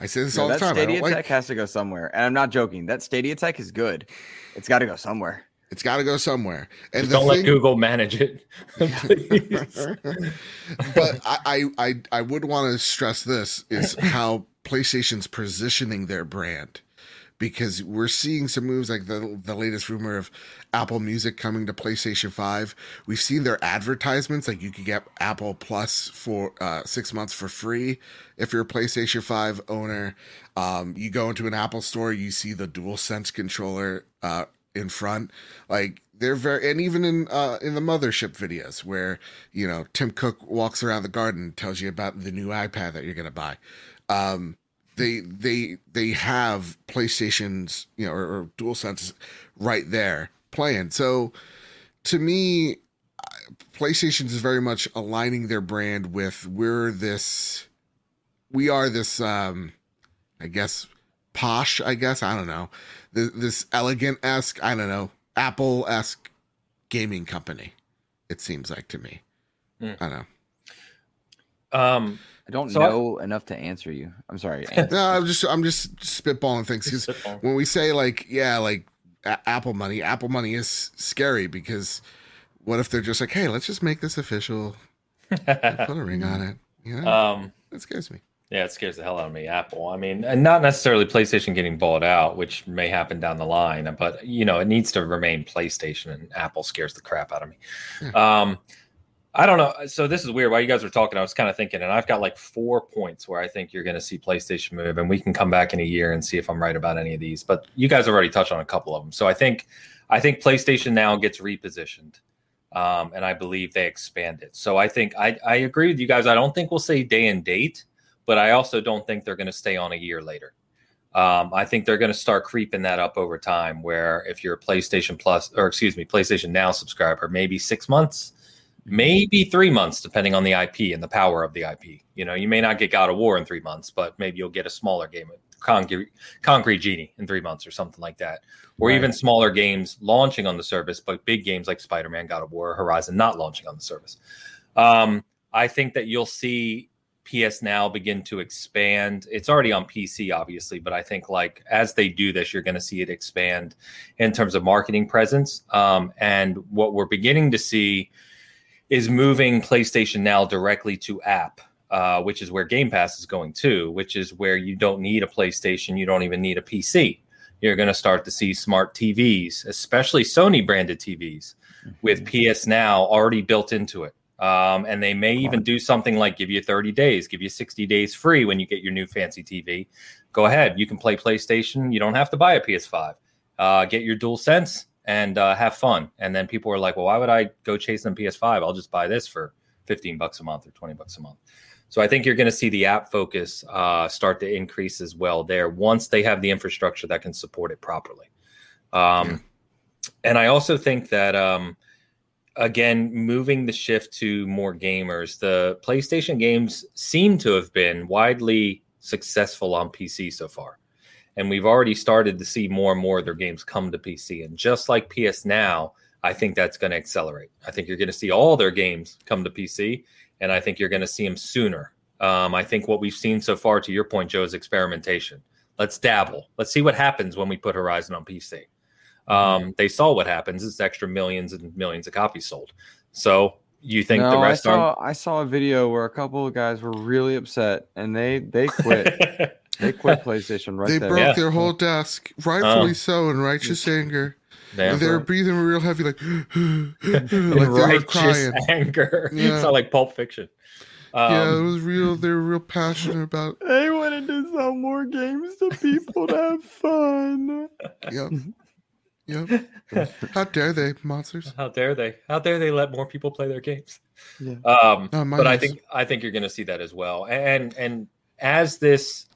I say this No, all the time. I Stadia don't tech like. has to go somewhere, and I'm not joking. That Stadia tech is good. It's got to go somewhere. It's got to go somewhere. And Just don't let Google manage it. But I, I I I would want to stress this is how PlayStation's positioning their brand because we're seeing some moves like the the latest rumor of Apple Music coming to PlayStation 5. We've seen their advertisements like you could get Apple Plus for uh 6 months for free if you're a PlayStation 5 owner. Um you go into an Apple store, you see the DualSense controller uh in front like they're very and even in uh in the mothership videos where you know tim cook walks around the garden tells you about the new ipad that you're going to buy um they they they have playstations you know or, or DualSense right there playing. So to me playstations is very much aligning their brand with we're this we are this um i guess posh i guess i don't know. This, this elegant esque i don't know apple esque gaming company it seems like to me. Mm. i don't know. Um, I don't So I- know enough to answer you. I'm sorry. No i'm just i'm just spitballing things because when we say like yeah like a- apple money apple money is scary because what if they're just like hey let's just make this official put a ring on it you know um, that scares me yeah, it scares the hell out of me. Apple. I mean, and not necessarily PlayStation getting bought out, which may happen down the line, but you know, it needs to remain PlayStation, and Apple scares the crap out of me. Um, I don't know. So this is weird. While you guys were talking, I was kind of thinking, and I've got like four points where I think you're going to see PlayStation move, and we can come back in a year and see if I'm right about any of these. But you guys already touched on a couple of them. So I think, I think PlayStation now gets repositioned, um, and I believe they expand it. So I think I, I agree with you guys. I don't think we'll say day and date, but I also don't think they're going to stay on a year later. Um, I think they're going to start creeping that up over time. Where if you're a PlayStation Plus, or excuse me, PlayStation Now subscriber, maybe six months, maybe three months, depending on the IP and the power of the IP. You know, you may not get God of War in three months, but maybe you'll get a smaller game, Concrete, Concrete Genie, in three months or something like that. Or Right. even smaller games launching on the service, but big games like Spider Man, God of War, Horizon not launching on the service. Um, I think that you'll see PS Now begin to expand. It's already on PC, obviously, but I think like as they do this, you're going to see it expand in terms of marketing presence. Um, and what we're beginning to see is moving PlayStation Now directly to app, uh, which is where Game Pass is going to, which is where you don't need a PlayStation, you don't even need a PC. You're going to start to see smart TVs, especially Sony branded TVs, with PS Now already built into it. Um, and they may even do something like give you 30 days, give you 60 days free when you get your new fancy TV. Go ahead, you can play PlayStation. You don't have to buy a PS5. Uh, get your DualSense and uh, have fun. And then people are like, well, why would I go chase a PS5? I'll just buy this for 15 bucks a month or 20 bucks a month. So I think you're going to see the app focus uh, start to increase as well there once they have the infrastructure that can support it properly. Um, And I also think that, um, again, moving the shift to more gamers, the PlayStation games seem to have been widely successful on PC so far. And we've already started to see more and more of their games come to PC. And just like PS Now, I think that's going to accelerate. I think you're going to see all their games come to PC, and I think you're going to see them sooner. Um, I think what we've seen so far, to your point, Joe, is experimentation. Let's dabble. Let's see what happens when we put Horizon on PC. Um, they saw what happens. It's extra millions and millions of copies sold. So you think no, the I rest aren't? saw I saw a video where a couple of guys were really upset and they they quit. they quit PlayStation right they there. broke Yeah. their whole desk rightfully Oh. so in righteous anger Damn. and they were breathing real heavy like like they were righteous crying anger. Yeah. It's not like Pulp Fiction. Um, yeah it was real they were real passionate about They wanted to sell more games to people to have fun. yeah Yep. How dare they, monsters? How dare they? How dare they let more people play their games? Yeah. Um, Oh, mine but I think I think you're going to see that as well. And and as this,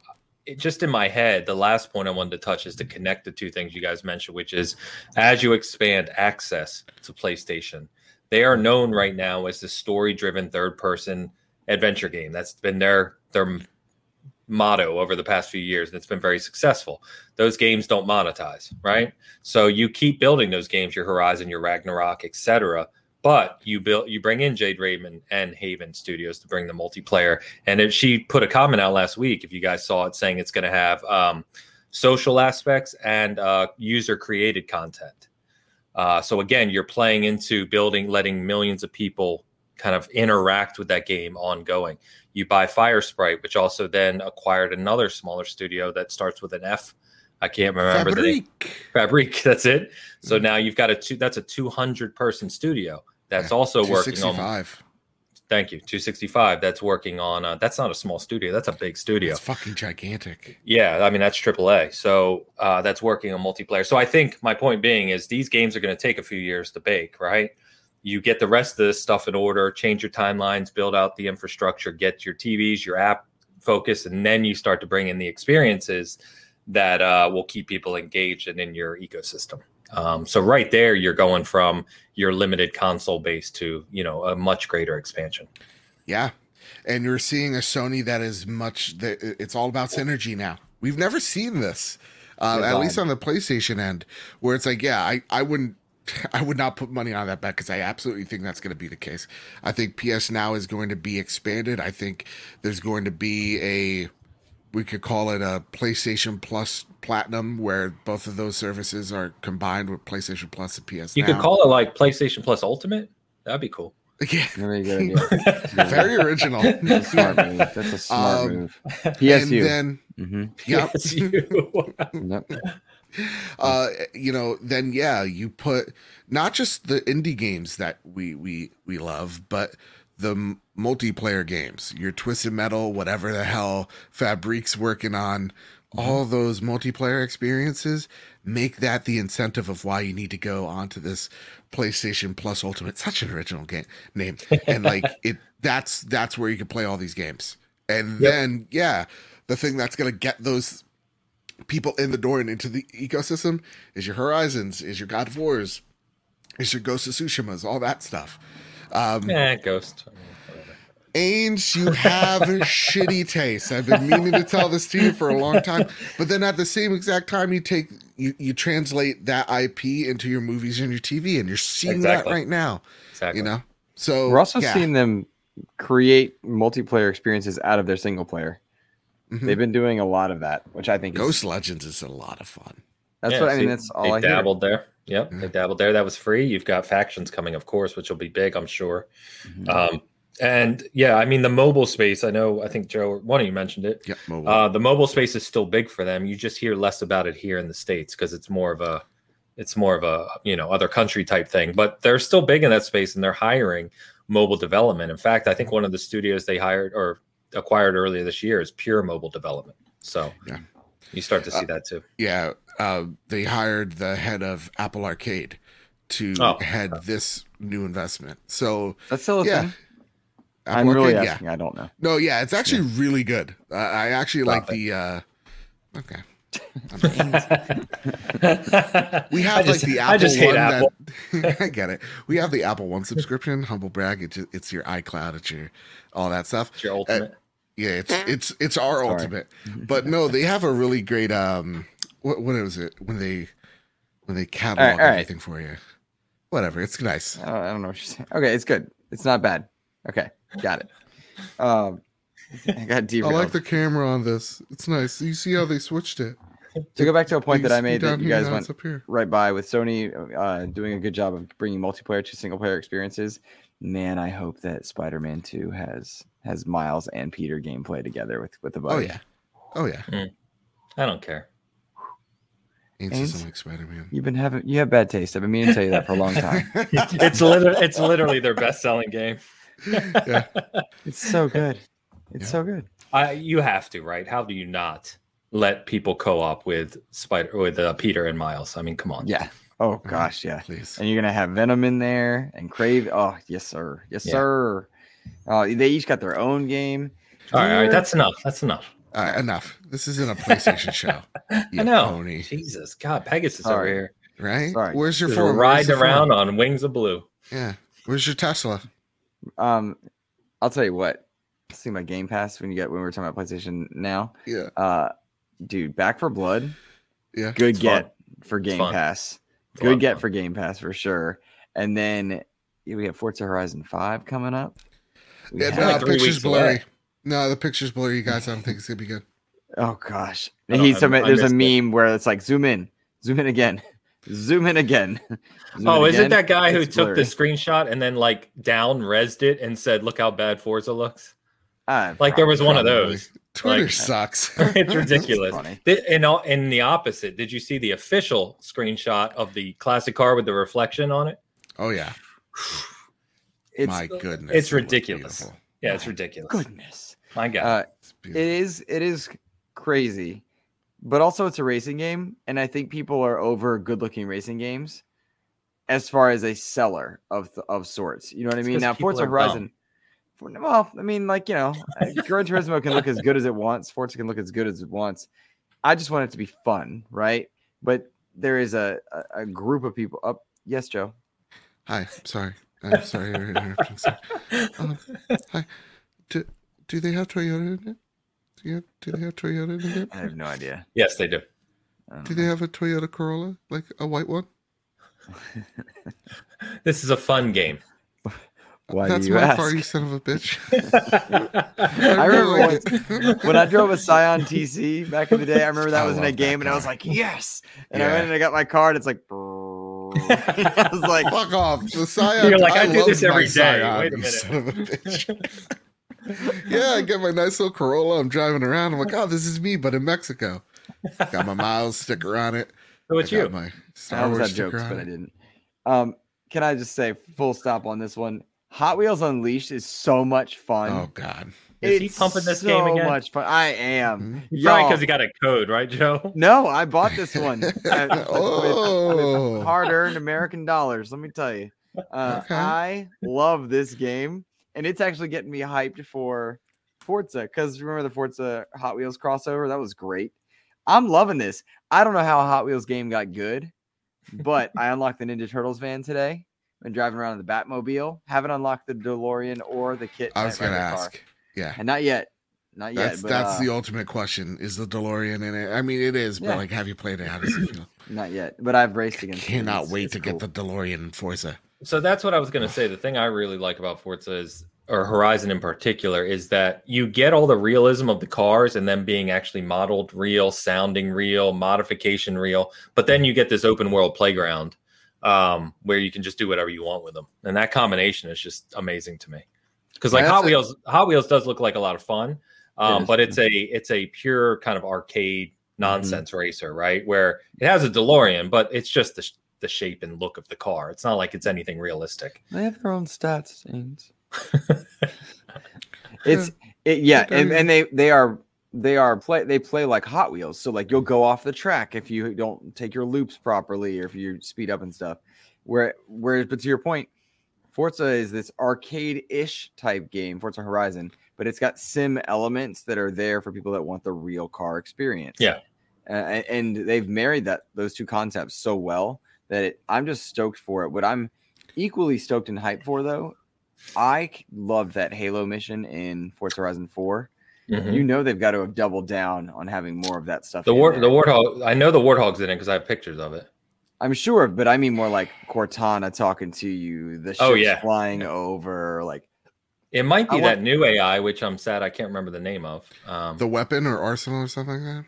it, just in my head, the last point I wanted to touch is to connect the two things you guys mentioned, which is as you expand access to PlayStation, they are known right now as the story-driven third-person adventure game. That's been their their motto over the past few years, and it's been very successful. Those games don't monetize, right? So you keep building those games, your Horizon, your Ragnarok, etc. But you build, you bring in Jade Raymond and Haven Studios to bring the multiplayer. And if she put a comment out last week, if you guys saw it, saying it's going to have um, social aspects and uh, user created content. Uh, so again, you're playing into building, letting millions of people kind of interact with that game ongoing. You buy Firesprite, which also then acquired another smaller studio that starts with an F. I can't remember the name. Fabrik. Fabrik. That's it. So Mhm. now you've got a two. That's a two hundred person studio. That's Yeah, also working on. 265. Thank you. Two sixty five. That's working on. Uh, that's not a small studio. That's a big studio. It's fucking gigantic. Yeah, I mean that's AAA. So uh, that's working on multiplayer. So I think my point being is these games are going to take a few years to bake, right? You get the rest of this stuff in order, change your timelines, build out the infrastructure, get your TVs, your app focus, and then you start to bring in the experiences that uh, will keep people engaged and in your ecosystem. Um, so right there, you're going from your limited console base to you know a much greater expansion. Yeah. And you're seeing a Sony that is much that it's all about synergy now. We've never seen this. Uh, at least on the PlayStation end, where it's like, yeah, I, I wouldn't I would not put money on that bet because I absolutely think that's going to be the case. I think PS Now is going to be expanded. I think there's going to be a we could call it a PlayStation Plus Platinum, where both of those services are combined with PlayStation Plus and PS Now. You Now. could call it like PlayStation Plus Ultimate. That'd be cool. yeah, Very good idea. very original. That's a smart move. That's a smart Um, move. and PSU. then hmm yeah, PSU. Yep. uh you know then yeah you put not just the indie games that we we we love but the m- multiplayer games your twisted metal whatever the hell Fabrik's working on. All those multiplayer experiences make that the incentive of why you need to go onto this PlayStation Plus Ultimate such an original game name. And like it that's that's where you can play all these games. And Yep. then yeah the thing that's going to get those people in the door and into the ecosystem is your Horizons, is your God of Wars, is your Ghost of Tsushima's, all that stuff. Um, Eh, Ghost. Ains, you have shitty taste. I've been meaning to tell this to you for a long time, but then at the same exact time, you take you you translate that IP into your movies and your TV, and you're seeing Exactly. that right now. Exactly. You know, so We're also yeah. seeing them create multiplayer experiences out of their single player. Mhm. They've been doing a lot of that, which I think Ghost is Legends is a lot of fun. that's Yeah, what I mean. That's all they I hear. dabbled there. Yep, Yeah. they dabbled there. That was free. You've got factions coming, of course, which will be big, I'm sure. Mhm. Um, and yeah, I mean the mobile space. I know. I think Joe, one of you mentioned it. Yep, mobile. Uh, the mobile space is still big for them. You just hear less about it here in the states because it's more of a, it's more of a you know other country type thing. But they're still big in that space, and they're hiring mobile development. In fact, I think one of the studios they hired or acquired earlier this year is pure mobile development. So Yeah. you start to see Uh, that too. yeah, uh, they hired the head of Apple Arcade to Oh. head this new investment. So That's still a yeah, thing. Apple I'm really Arcade, yeah. asking. I don't know. No, yeah, it's actually really good. Uh, I actually like it. the. uh Okay, we we have like the Apple I just hate one. Apple. That, I get it. We have the Apple One subscription. Humble brag. It's it's your iCloud. It's your all that stuff. It's your ultimate. Yeah, it's it's it's our Sorry. ultimate. But no, they have a really great. um What what is it when they when they catalog All right, all right. everything for you? Whatever. It's nice. I don't, I don't know what you're saying. Okay, it's good. It's not bad. Okay, got it. Um, I got I like the camera on this. It's nice. You see how they switched it. to go back to a point that You I made that you guys went up here. right by with Sony uh, doing a good job of bringing multiplayer to single player experiences. Man, I hope that Spider-Man 2 has has Miles and Peter gameplay together with with the buddy. Oh yeah. Oh yeah. I don't care. Ain't Ain't- something like Spider Man. You've been having you have bad taste. I've been meaning to tell you that for a long time. It's literally it's literally their best selling game. yeah. It's so good. It's Yeah. so good. I you have to right. How do you not let people co-op with Spider with uh, Peter and Miles? I mean, come on. Yeah. Oh gosh, yeah. Please. And you're gonna have Venom in there and Kraven. Oh yes, sir. Yes, Yeah. sir. Oh, they each got their own game. All right, all right, that's enough. That's enough. All right, enough. This isn't a PlayStation show. You I know. pony. Jesus, God, Pegasus over here. Right? Sorry. Where's your Just phone? Where's riding the phone? around on wings of blue. Yeah. Where's your Tesla? Um, I'll tell you what. See my Game Pass when you get when we were talking about PlayStation now. Yeah. Uh, dude, Back 4 Blood. Yeah. Good It's get fun. for Game. Pass. It's Good of get fun. for Game Pass for sure. And then we have Forza Horizon Five coming up. We Yeah, have- no, like picture's blurry. away. No, the picture's blurry, you guys. I don't think it's gonna be good. Oh gosh, he's I- there's a missed it. meme where it's like zoom in, zoom in again, zoom in again. zoom Oh, in is it that guy who It's took the screenshot and then like down resed it and said, "Look how bad Forza looks"? Ah, Like there was one of those. Twitter Like- sucks. it's ridiculous. funny. Th- And all- in the opposite, did you see the official screenshot of the classic car with the reflection on it? oh yeah. It's My goodness. it's ridiculous. beautiful. Yeah, it's ridiculous. goodness. My God. Uh, It's it beautiful. is it is crazy, but also it's a racing game, and I think people are over good looking racing games as far as a seller of th- of sorts. You know what I mean? Now people Forza are dumb. Horizon. for- Well, I mean, like you know, uh, Gran Turismo can look as good as it wants. Forza can look as good as it wants. I just want it to be fun, right? But there is a a, a group of people. Up, yes, Joe. Hi. Sorry. I'm sorry. for interrupting. Sorry. Um, hi. Do, do they have Toyota in it? Do, you have, do they have Toyota in it? I have no idea. yes, they do. Don't Do know. they have a Toyota Corolla, like a white one? This is a fun game. Why That's do you my ask? car, you son of a bitch. I remember really once when I drove a Scion TC back in the day. I remember that I was in a love that game, and I was like, "Yes!" And I went and I got my card. It's like, I was like, Fuck off. The Scion. You're like, I do this every day." Scion, Wait a minute. son of a bitch. yeah, I get my nice little Corolla. I'm driving around. I'm like, oh, this is me, but in Mexico. Got my miles sticker on it. So it's I got you. My I Star almost Wars had jokes, on but I didn't. Um, can I just say, full stop on this one? Hot Wheels Unleashed is so much fun. Oh God. Is he pumping this so game again? much fun. I am. Mhm. Probably because he got a code, right, Joe? No, I bought this one uh, with- Oh. with hard-earned American dollars. Let me tell you, uh, Okay. I love this game, and it's actually getting me hyped for Forza. Because remember the Forza Hot Wheels crossover? That was great. I'm loving this. I don't know how a Hot Wheels game got good, but I unlocked the Ninja Turtles van today. Been driving around in the Batmobile. Haven't unlocked the DeLorean or the kit. I was gonna ask. car. Ask. Yeah. and not yet, not yet. That's but, that's uh, the ultimate question. Is the DeLorean in it? I mean, it is, but Yeah. like, have you played it? How does it feel? not yet. But I've raced against. it, Cannot it's- wait it's to cool. get the DeLorean in Forza. So that's what I was going to say. The thing I really like about Forza is, or Horizon in particular, is that you get all the realism of the cars and them being actually modeled real, sounding real, modification real. But then you get this open world playground um, where you can just do whatever you want with them, and that combination is just amazing to me. Because like Hot that's a- Wheels, Hot Wheels does look like a lot of fun, um, is but it's a it's a pure kind of arcade nonsense racer, right? Where it has a DeLorean, but it's just the sh- the shape and look of the car. It's not like it's anything realistic. They have their own stats. and it's it, yeah, and, and they they are they are play they play like Hot Wheels. So like you'll go off the track if you don't take your loops properly or if you speed up and stuff. Where whereas but to your point, Forza is this arcade-ish type game, Forza Horizon, but it's got sim elements that are there for people that want the real car experience. Yeah. Uh, and they've married that those two concepts so well that it, I'm just stoked for it. What I'm equally stoked and hyped for though, I loved that Halo mission in Forza Horizon 4. Mhm. You know they've got to have doubled down on having more of that stuff. The war, there. the warthog. I know the warthog's in it because I have pictures of it. I'm sure, but I mean more like Cortana talking to you, the ships Oh, yeah. flying over, like It might be I that want- new AI, which I'm sad I can't remember the name of. Um, The weapon or arsenal or something like that.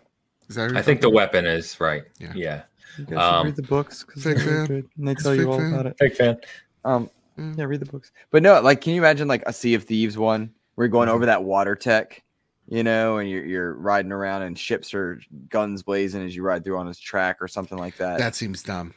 Is that? I think the talking weapon is right. Yeah. Yeah, you guys Um, read the books because they're fan. good and they It's tell you all fan. about it. big fan. Um, Mm. yeah, read the books. But no, like, can you imagine like a Sea of Thieves one where you're going Mhm. over that water tech, you know, and you're you're riding around and ships are guns blazing as you ride through on this track or something like that. That seems dumb.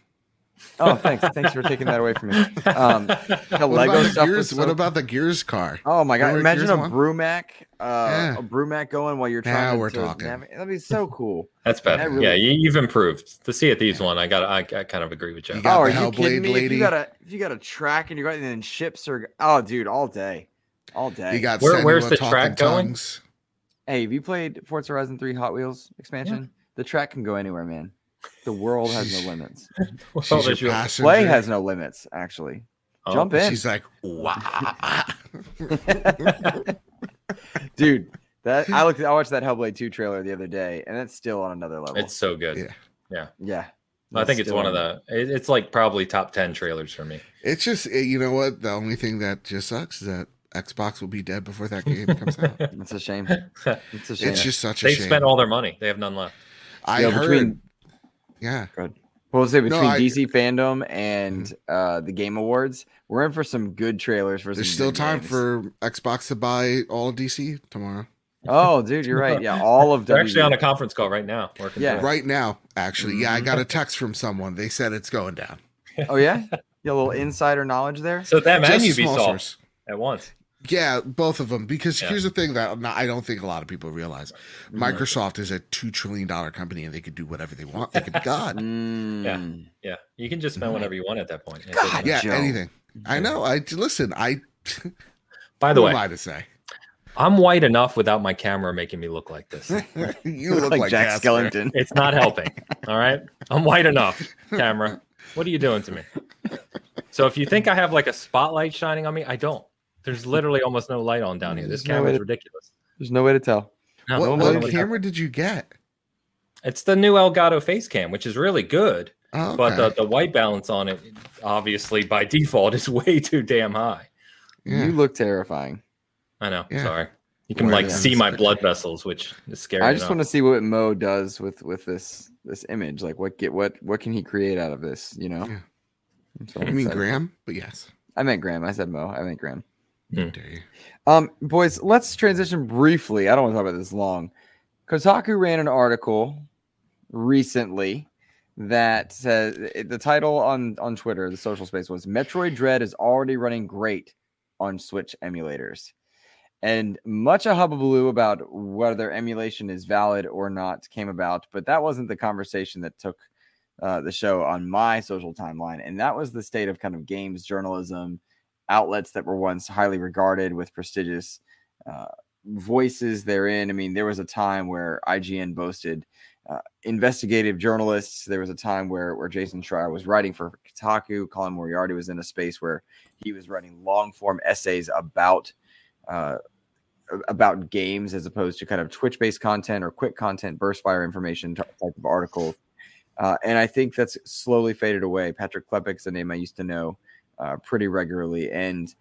Oh, thanks. Thanks for taking that away from me. Um, the What Lego about the stuff. Gears? so- What about the Gears car? Oh my god! Remember Imagine a one? Brumak, uh, Yeah. a Brumak going while you're trying. Now trying we're to talking. navigate. That'd be so cool. That's better. That really- yeah, you, you've improved. The Sea of Thieves one, I got. I, I kind of agree with you. You oh, are you kidding Hellblade me? If you got a if you got a track and you're going, and then ships are. Oh, dude, all day, all day. You got Where- where's the track going? tongues. Hey, have you played Forza Horizon 3 Hot Wheels expansion? The track can go anywhere, man. The world has no limits. Well, She's there's your your- passenger. Play has no limits, actually. Oh, Jump in. She's like, wow. Dude, that I looked I watched that Hellblade 2 trailer the other day, and it's still on another level. It's so good. Yeah. yeah. Yeah. I think it's one of the. It's like probably top ten trailers for me. It's just, eh, you know what? The only thing that just sucks is that Xbox will be dead before that game comes out. It's a shame. It's a shame. It's just such a shame. They shame. spent all their money. They have none left. I You know, heard. between yeah. Well, we'll say No, between I- Mm-hmm. DC FanDome and uh, the Game Awards, we're in for some good trailers for. There's some still time games. for Xbox to buy all of DC tomorrow. Oh, dude, you're right. Yeah, all of They're WB. actually on a conference call right now. Working Yeah. Right now, actually. Yeah, I Mm-hmm. got a text from someone. They said it's going down. Oh yeah, yeah, a little insider knowledge there. So that and Just a small Ubisoft source. at once. Yeah, both of them. Because Yeah. here's the thing that not- I don't think a lot of people realize. Microsoft is a two trillion dollar company, and they could do whatever they want. They could be God. Mm. Yeah, you can just spend whatever you want at that point. God, yeah, Joe. anything. I know. I listen. I. By the who way, am I to say? I'm white enough without my camera making me look like this. you look like, Jack Casper. Skellington. It's not helping. All right. I'm white enough, camera. What are you doing to me? So if you think I have like a spotlight shining on me, I don't. There's literally almost no light on down here. This There's no way ridiculous. There's no way to tell. No, What, no what way. camera did you get? It's the new Elgato Facecam, which is really good, Oh, but the, the white balance on it, obviously by default, is way too damn high. yeah. You look terrifying. I know. Yeah. Sorry. You can Where like see my blood vessels, which is scary. I just enough. want to see what Mo does with with this this image. Like, what get what what can he create out of this? You know. Yeah. That's what I mean. Graham, but yes. I meant Graham. I said Mo. I meant Graham. How dare you? Um, boys, let's transition briefly. I don't want to talk about this long. Kotaku ran an article recently that says the title on on Twitter, the social space was Metroid Dread is already running great on Switch emulators. And much a hubbubaloo about whether emulation is valid or not came about, but that wasn't the conversation that took uh, the show on my social timeline, and that was the state of kind of games journalism outlets that were once highly regarded with prestigious uh, voices therein. I mean, there was a time where IGN boasted uh, investigative journalists. There was a time where where Jason Schreier was writing for Kotaku. Colin Moriarty was in a space where he was writing long form essays about uh, about games as opposed to kind of Twitch based content or quick content, burst fire information type of articles. Uh, and I think that's slowly faded away. Patrick Klepek's a name I used to know uh, pretty regularly, and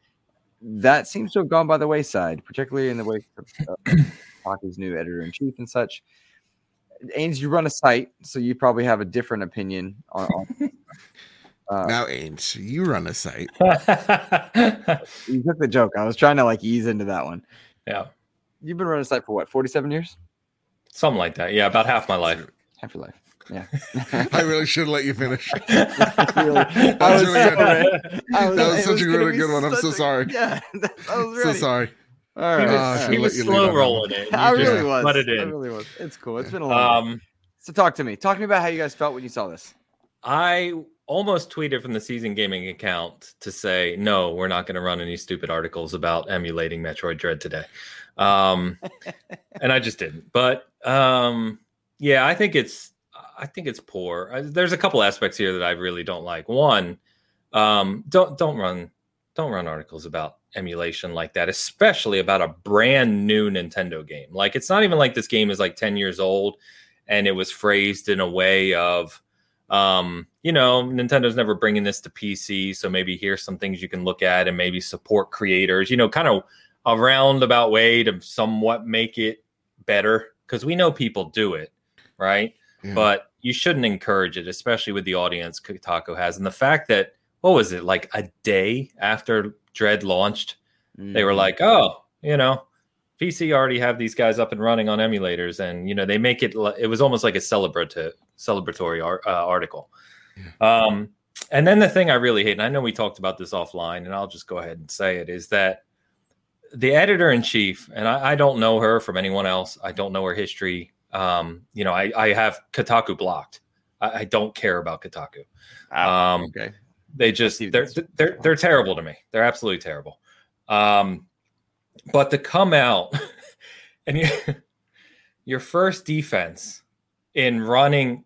that seems to have gone by the wayside, particularly in the wake of uh, Hockey's new editor in chief and such. Ains, you run a site, so you probably have a different opinion on. on uh, now, Ames, you run a site. you took the joke. I was trying to like ease into that one. yeah, You've been running a site for what, 47 years? something like that. Yeah, about half my life. Half your life. Yeah. I really should let you finish. Really- That I was was really good. ready. I That was it such a really good one. I'm so a- sorry. Yeah, I was So sorry. All He was, Ah, I all should he was slow rolling it. I really was. Let it I in. really was. It's cool. It's been a long. Um, so talk to me. Talk to me about how you guys felt when you saw this. I almost tweeted from the season gaming account to say, no, we're not going to run any stupid articles about emulating Metroid Dread today. Um, and I just didn't. But um, yeah, I think it's I think it's poor. There's a couple aspects here that I really don't like. One, um, don't don't run don't run articles about emulation like that, especially about a brand new Nintendo game. Like it's not even like this game is like 10 years old and it was phrased in a way of um, you know, Nintendo's never bringing this to PC, so maybe here's some things you can look at and maybe support creators, you know, kind of a roundabout way to somewhat make it better because we know people do it, right? Yeah. But you shouldn't encourage it, especially with the audience Kotaku has. And the fact that, what was it, like a day after Dread launched, they were Mhm. like, oh, you know, PC already have these guys up and running on emulators, and you know they make it. It was almost like a celebratory celebratory ar- uh, article. Um, and then the thing I really hate, and I know we talked about this offline, and I'll just go ahead and say it, is that the editor in chief, and I, I don't know her from anyone else. I don't know her history. Um, you know, I, I have Kotaku blocked. I, I don't care about Kotaku. Ah, Um, okay. They just they're they're they're terrible to me. They're absolutely terrible. Um, but to come out and you, your first defense in running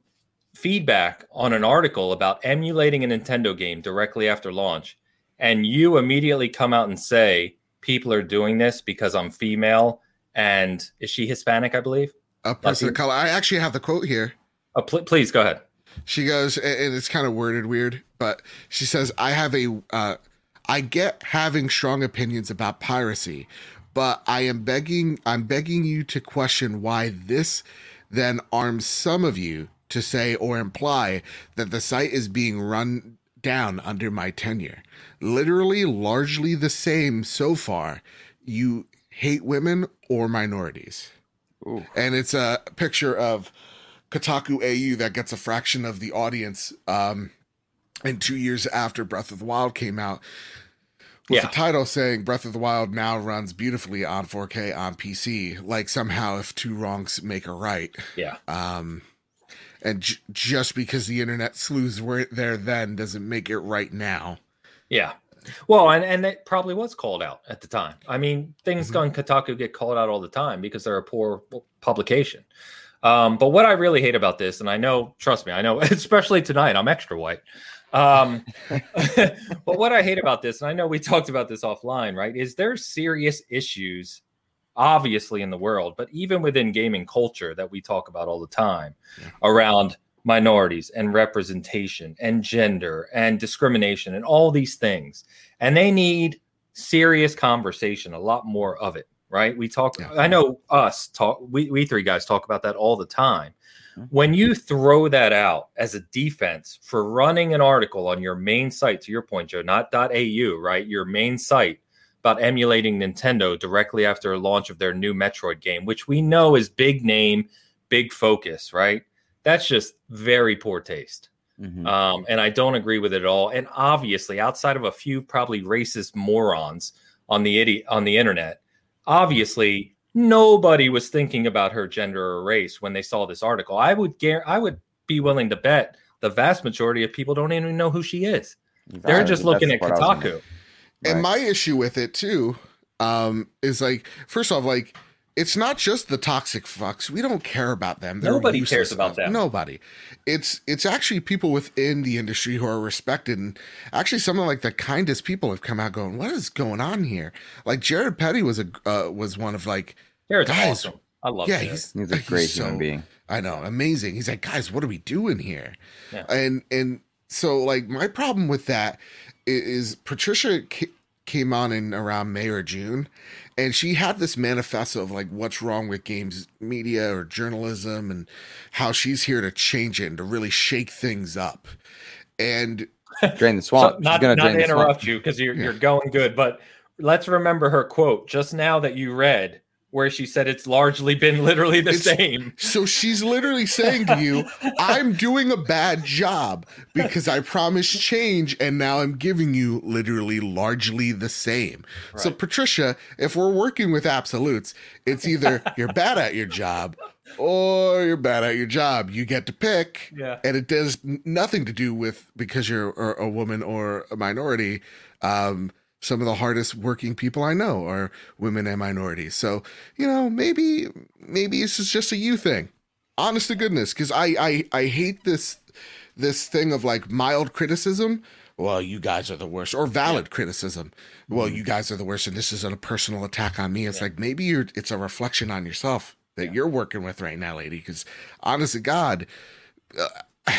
feedback on an article about emulating a Nintendo game directly after launch, and you immediately come out and say people are doing this because I'm female and is she Hispanic? I believe. A person of color. I actually have the quote here. Uh, pl- please go ahead. She goes, and and it's kind of worded weird, but she says, "I have a, uh, I get having strong opinions about piracy, but I am begging, I'm begging you to question why this then arms some of you to say or imply that the site is being run down under my tenure. Literally, largely the same so far. You hate women or minorities." Ooh. and it's a picture of Kotaku AU that gets a fraction of the audience. Um, and two years after Breath of the Wild came out, with Yeah. the title saying Breath of the Wild now runs beautifully on 4K on PC, like somehow if two wrongs make a right. Yeah. Um, and j- just because the internet sleuths were there then doesn't make it right now. Yeah. Well, and, and it probably was called out at the time. I mean, things Mhm. on Kotaku get called out all the time because they're a poor publication. Um, but what I really hate about this, and I know, trust me, I know, especially tonight, I'm extra white. Um, but what I hate about this, and I know we talked about this offline, right, is there's serious issues, obviously, in the world, but even within gaming culture that we talk about all the time Yeah. around minorities and representation and gender and discrimination and all these things. And they need serious conversation, a lot more of it, right? We talk, Yeah. I know us talk, we, we three guys talk about that all the time. Mhm. When you throw that out as a defense for running an article on your main site, to your point, Joe, not .au, right? Your main site about emulating Nintendo directly after a launch of their new Metroid game, which we know is big name, big focus, right? That's just very poor taste. Mhm. Um, and I don't agree with it at all. And obviously, outside of a few probably racist morons on the idi- on the internet, obviously nobody was thinking about her gender or race when they saw this article. I would gar- I would be willing to bet the vast majority of people don't even know who she is. They're just looking the at part I Kotaku. And Right. my issue with it too um, is like, first off, like it's not just the toxic fucks. We don't care about them. They're Nobody cares about enough. them. Nobody. It's it's actually people within the industry who are respected, and actually some of like the kindest people have come out going, "What is going on here?" Like Jared Petty was a uh, was one of like, Jared's Guys, awesome. I love yeah, Jared. he's He's a great human so- being. I know, amazing. He's like, guys, what are we doing here? Yeah. And and so like my problem with that is Patricia ca- came on in around May or June, and she had this manifesto of like what's wrong with games media or journalism and how she's here to change it and to really shake things up. And Drain the swamp. She's not gonna not to the swamp. interrupt you because you're Yeah. you're going good, but let's remember her quote just now that you read, where she said it's largely been literally the It's- same. so she's literally saying to you, I'm doing a bad job because I promised change and now I'm giving you literally largely the same. So, Patricia, if we're working with absolutes, it's either you're bad at your job or you're bad at your job. You get to pick. Yeah. And it does nothing to do with because you're a a woman or a minority. Um, some of the hardest working people I know are women and minorities. So, you know, maybe maybe this is just a you thing. Honest to goodness, because I, I I hate this this thing of like mild criticism. Well, you guys are the worst, or valid criticism. Well, you guys are the worst, and this isn't a personal attack on me. It's like maybe you're it's a reflection on yourself that you're working with right now, lady. Because honest to God, uh,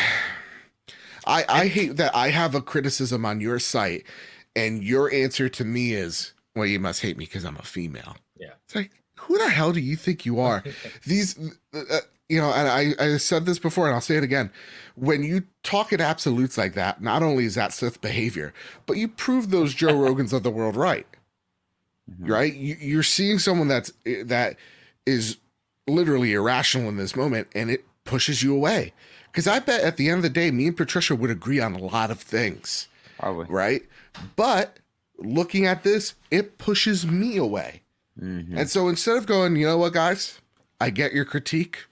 I I hate that I have a criticism on your site, and your answer to me is, "Well, you must hate me because I'm a female." Yeah. It's like, who the hell do you think you are? These, uh, uh, you know, and I, I said this before and I'll say it again. When you talk in absolutes like that, not only is that Sith behavior, but you prove those Joe Rogans of the world right. Mhm. Right? You, you're seeing someone that's that is literally irrational in this moment and it pushes you away. Because I bet at the end of the day, me and Patricia would agree on a lot of things, Probably. right? But looking at this, it pushes me away. Mhm. And so instead of going, you know what, guys, I get your critique.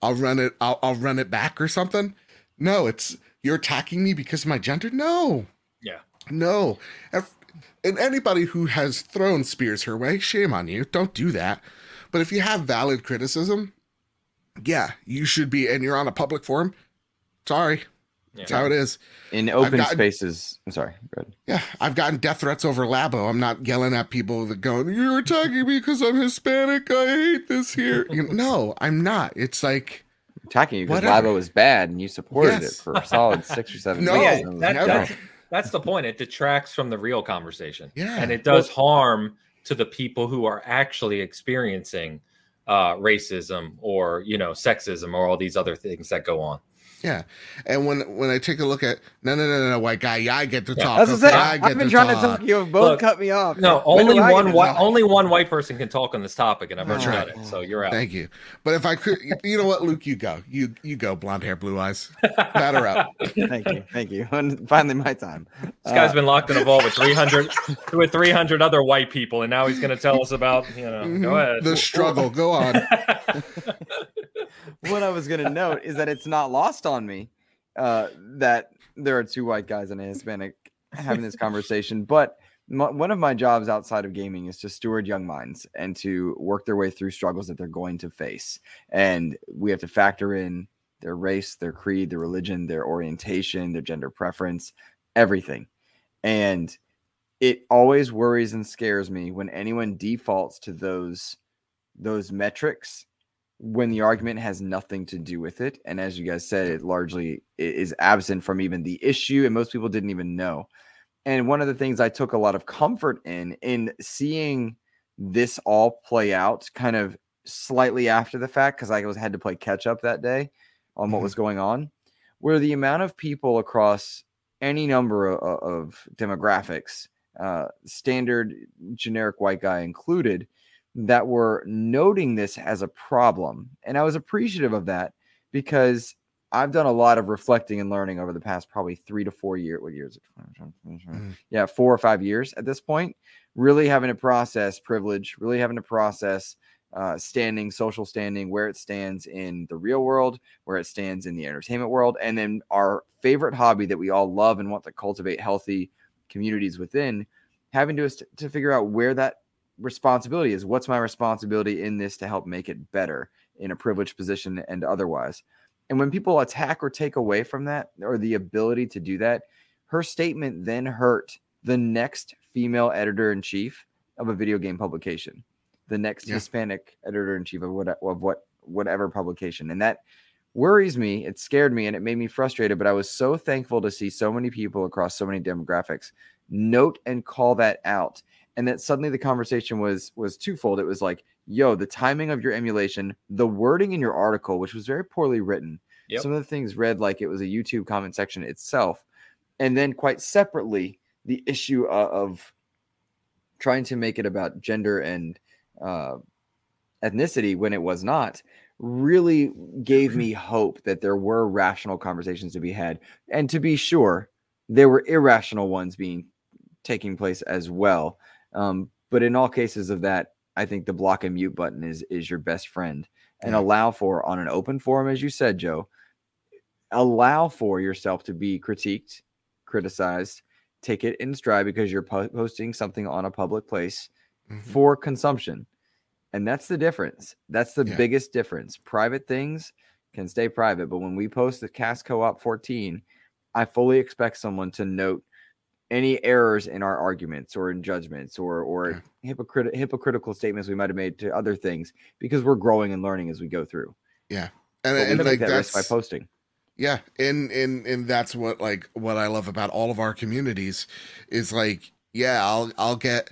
I'll run it. I'll, I'll run it back or something. No, it's you're attacking me because of my gender. No, Yeah. no. If, and anybody who has thrown spears her way, shame on you. Don't do that. But if you have valid criticism, yeah, you should be. And you're on a public forum. Sorry, that's Yeah. how it is. In open gotten- spaces. I'm sorry. Go ahead. Yeah, I've gotten death threats over Labo. I'm not yelling at people that go, "You're attacking me because I'm Hispanic. I hate this here." You know, no, I'm not. It's like Attacking you because Labo was bad and you supported Yes. it for a solid six or seven No, yeah, that, never. that's, that's the point. It detracts from the real conversation. Yeah. And it does harm to the people who are actually experiencing uh, racism or, you know, sexism or all these other things that go on. Yeah, and when when I take a look at no no no no, no white guy, yeah, I get to Yeah, talk. That's okay, I'm I saying. get I've been to trying to talk. talk. You have both Look, cut me off. No, only do I get one white only one white person can talk on this topic, and I've already That's done right. it. So you're out. Thank you. But if I could, you know what, Luke, you go, you you go, blonde hair, blue eyes, batter up. Thank you. Thank you. And finally, my time. This guy's Uh, been locked in a vault with 300 with 300 other white people, and now he's going to tell us about, you know, Mhm. go ahead. The struggle, go on. what I was going to note is that it's not lost on me uh, that there are two white guys and a Hispanic having this conversation. But my, one of my jobs outside of gaming is to steward young minds and to work their way through struggles that they're going to face. And we have to factor in their race, their creed, their religion, their orientation, their gender preference, everything. And it always worries and scares me when anyone defaults to those those metrics when the argument has nothing to do with it and as you guys said it largely is absent from even the issue and most people didn't even know and one of the things i took a lot of comfort in in seeing this all play out kind of slightly after the fact because i was had to play catch up that day on what Mhm. was going on where the amount of people across any number of, of demographics uh, standard generic white guy included that were noting this as a problem. And I was appreciative of that because I've done a lot of reflecting and learning over the past probably three to four years. What years? Mm. Yeah, four or five years at this point. Really having to process privilege, really having to process uh, standing, social standing, where it stands in the real world, where it stands in the entertainment world, and then our favorite hobby that we all love and want to cultivate healthy communities within, having to to figure out where that responsibility is. What's my responsibility in this to help make it better in a privileged position and otherwise? And when people attack or take away from that or the ability to do that, her statement then hurt the next female editor in chief of a video game publication, the next Yeah. Hispanic editor in chief of what of what whatever publication, and that worries me. It scared me and it made me frustrated. But I was so thankful to see so many people across so many demographics note and call that out, and that suddenly the conversation was was twofold. It was like, "Yo, the timing of your emulation, the wording in your article, which was very poorly written." Yep. Some of the things read like it was a YouTube comment section itself, and then quite separately the issue of, of trying to make it about gender and uh, ethnicity when it was not really gave me hope that there were rational conversations to be had and to be sure there were irrational ones being taking place as well um, but in all cases of that i think the block and mute button is is your best friend and allow for on an open forum as you said joe allow for yourself to be critiqued criticized take it in stride because you're po- posting something on a public place Mhm. for consumption. And that's the difference. That's the Yeah. biggest difference. Private things can stay private, but when we post the cast co-op 14, I fully expect someone to note any errors in our arguments or in judgments or or hypocrit- hypocritical statements we might have made to other things because we're growing and learning as we go through. Yeah, and, and limit like that risk by posting. yeah, and and and that's what like what I love about all of our communities is like yeah, I'll I'll get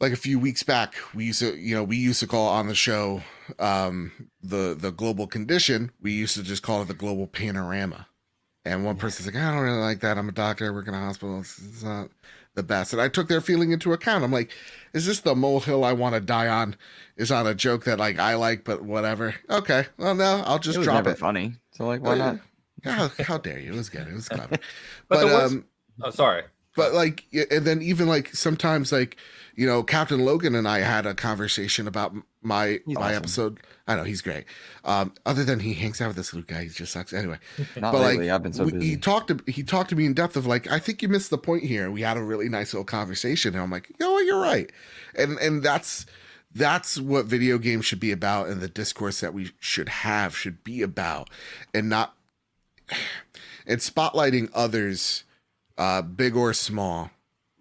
like a few weeks back we used to you know we used to call on the show um the the global condition. We used to just call it the global panorama and one person's like i don't really like that i'm a doctor i work in a hospital it's, it's not the best and i took their feeling into account i'm like is this the molehill i want to die on is on a joke that like i like but whatever okay well no i'll just it was drop never it funny. So like, why not? How, how dare you? It was good. It was clever. But but the worst- um, Oh, sorry. but like and then even like sometimes like you know captain logan and i had a conversation about my He's my awesome. episode. I know he's great. Um other than he hangs out with this luke guy he just sucks. Anyway. Not but lately. like I've been so busy. he talked to he talked to me in depth of like i think you missed the point here. We had a really nice little conversation. And i'm like you know what? You're right. And and that's that's what video games should be about and the discourse that we should have should be about and not and spotlighting others uh big or small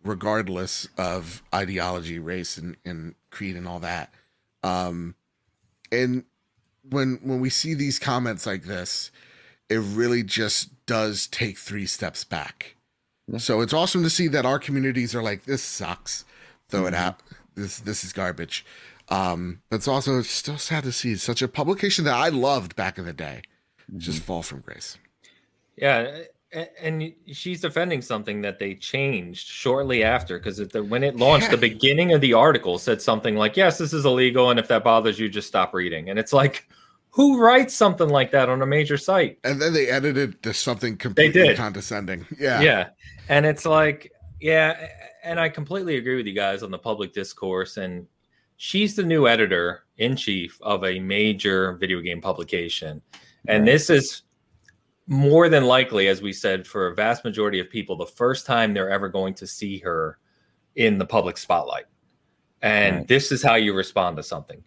regardless of ideology race and, and creed and all that. Um and when when we see these comments like this it really just does take three steps back. Yeah. so it's awesome to see that our communities are like this sucks throw it Mhm. out this this is garbage. Um but it's also still sad to see such a publication that i loved back in the day just fall from grace. Yeah, a- and she's defending something that they changed shortly after because when it launched, the beginning of the article said something like, "Yes, this is illegal, and if that bothers you, just stop reading." And it's like, who writes something like that on a major site? and then they edited to something completely condescending yeah Yeah, and it's like, yeah, and I completely agree with you guys on the public discourse. And she's the new editor in chief of a major video game publication, and this is more than likely, as we said, for a vast majority of people, the first time they're ever going to see her in the public spotlight. And Right. this is how you respond to something.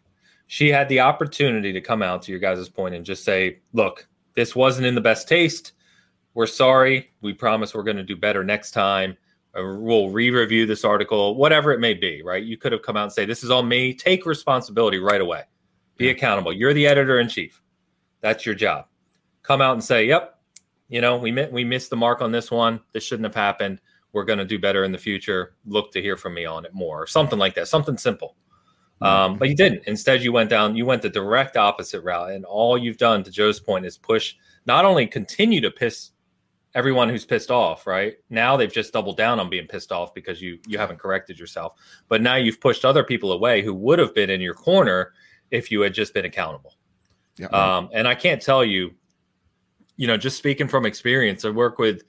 She had the opportunity to come out to your guys' point and just say, look, this wasn't in the best taste. We're sorry. We promise we're going to do better next time. Uh, We'll re review this article, whatever it may be, right? You could have come out and say, this is on me. Take responsibility right away. Be accountable. You're the editor in chief. That's your job come out and say, "Yep, you know, we we missed the mark on this one. This shouldn't have happened. We're going to do better in the future. Look to hear from me on it more, or something like that. Something simple." Um, but you didn't. Instead, you went down. You went the direct opposite route, and all you've done, to Joe's point, is push. Not only continue to piss everyone who's pissed off, right? Now they've just doubled down on being pissed off because you you haven't corrected yourself. But now you've pushed other people away who would have been in your corner if you had just been accountable. yeah Um, and I can't tell you, you know, just speaking from experience, I work with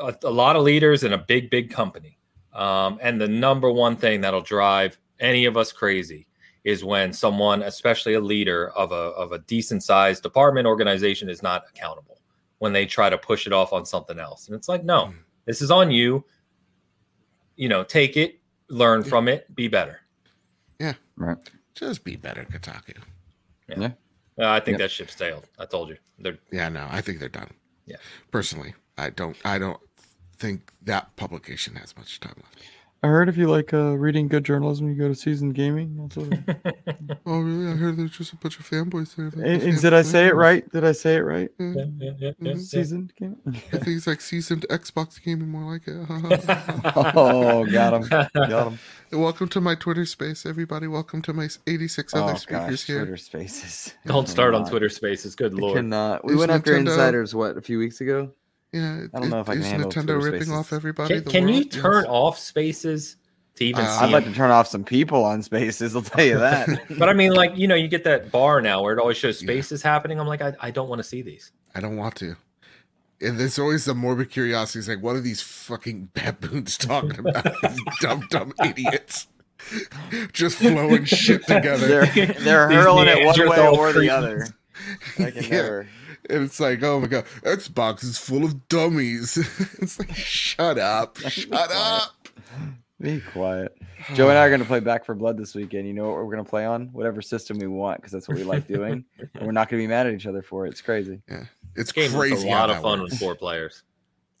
a, a lot of leaders in a big, big company. Um, and the number one thing that'll drive any of us crazy is when someone, especially a leader of a, of a decent sized department organization, is not accountable when they try to push it off on something else. And it's like, no, this is on you. You know, take it, learn Yeah. from it, be better. Yeah. Right. just be better kotaku Uh, I think Yep. that ship sailed. I told you. They're Yeah, no, I think they're done. Yeah. Personally, I don't. I don't think that publication has much time left. I heard if you like uh, reading good journalism, you go to Seasoned Gaming. That's what Oh, really? I heard there's just a bunch of fanboys there. And- and did I say it right? Did I say it right? Yeah, yeah, yeah, yeah, yeah. Seasoned Gaming. I think it's like seasoned Xbox gaming, more like it. oh, got him. Got him. welcome to my Twitter space, everybody. Welcome to my 86 Oh other gosh, speakers here. Twitter Spaces. Don't start on Twitter Spaces. Good I lord. cannot. We Is went after Nintendo- insiders what a few weeks ago. Yeah, I don't know if I can is handle Nintendo ripping Spaces. off everybody. Can, the can you turn Yes. off Spaces to even Uh, see? I'd like to turn off some people on Spaces. I'll tell you that. But I mean, like you know, you get that bar now where it always shows Yeah. Spaces happening. I'm like, I, I don't want to see these. I don't want to. And there's always the morbid curiosity. It's like, what are these fucking baboons talking about? These dumb, dumb idiots. Just flowing shit together. they're they're hurling it one way or the other. I can Yeah. never. And it's like, oh my god, Xbox is full of dummies. it's like, shut up. Shut up. Be quiet. Joe and I are going to play Back 4 Blood this weekend. You know what we're going to play on? Whatever system we want, because that's what we like doing. and we're not going to be mad at each other for it. It's crazy. Yeah, it's Game was crazy. a lot of fun works. with four players.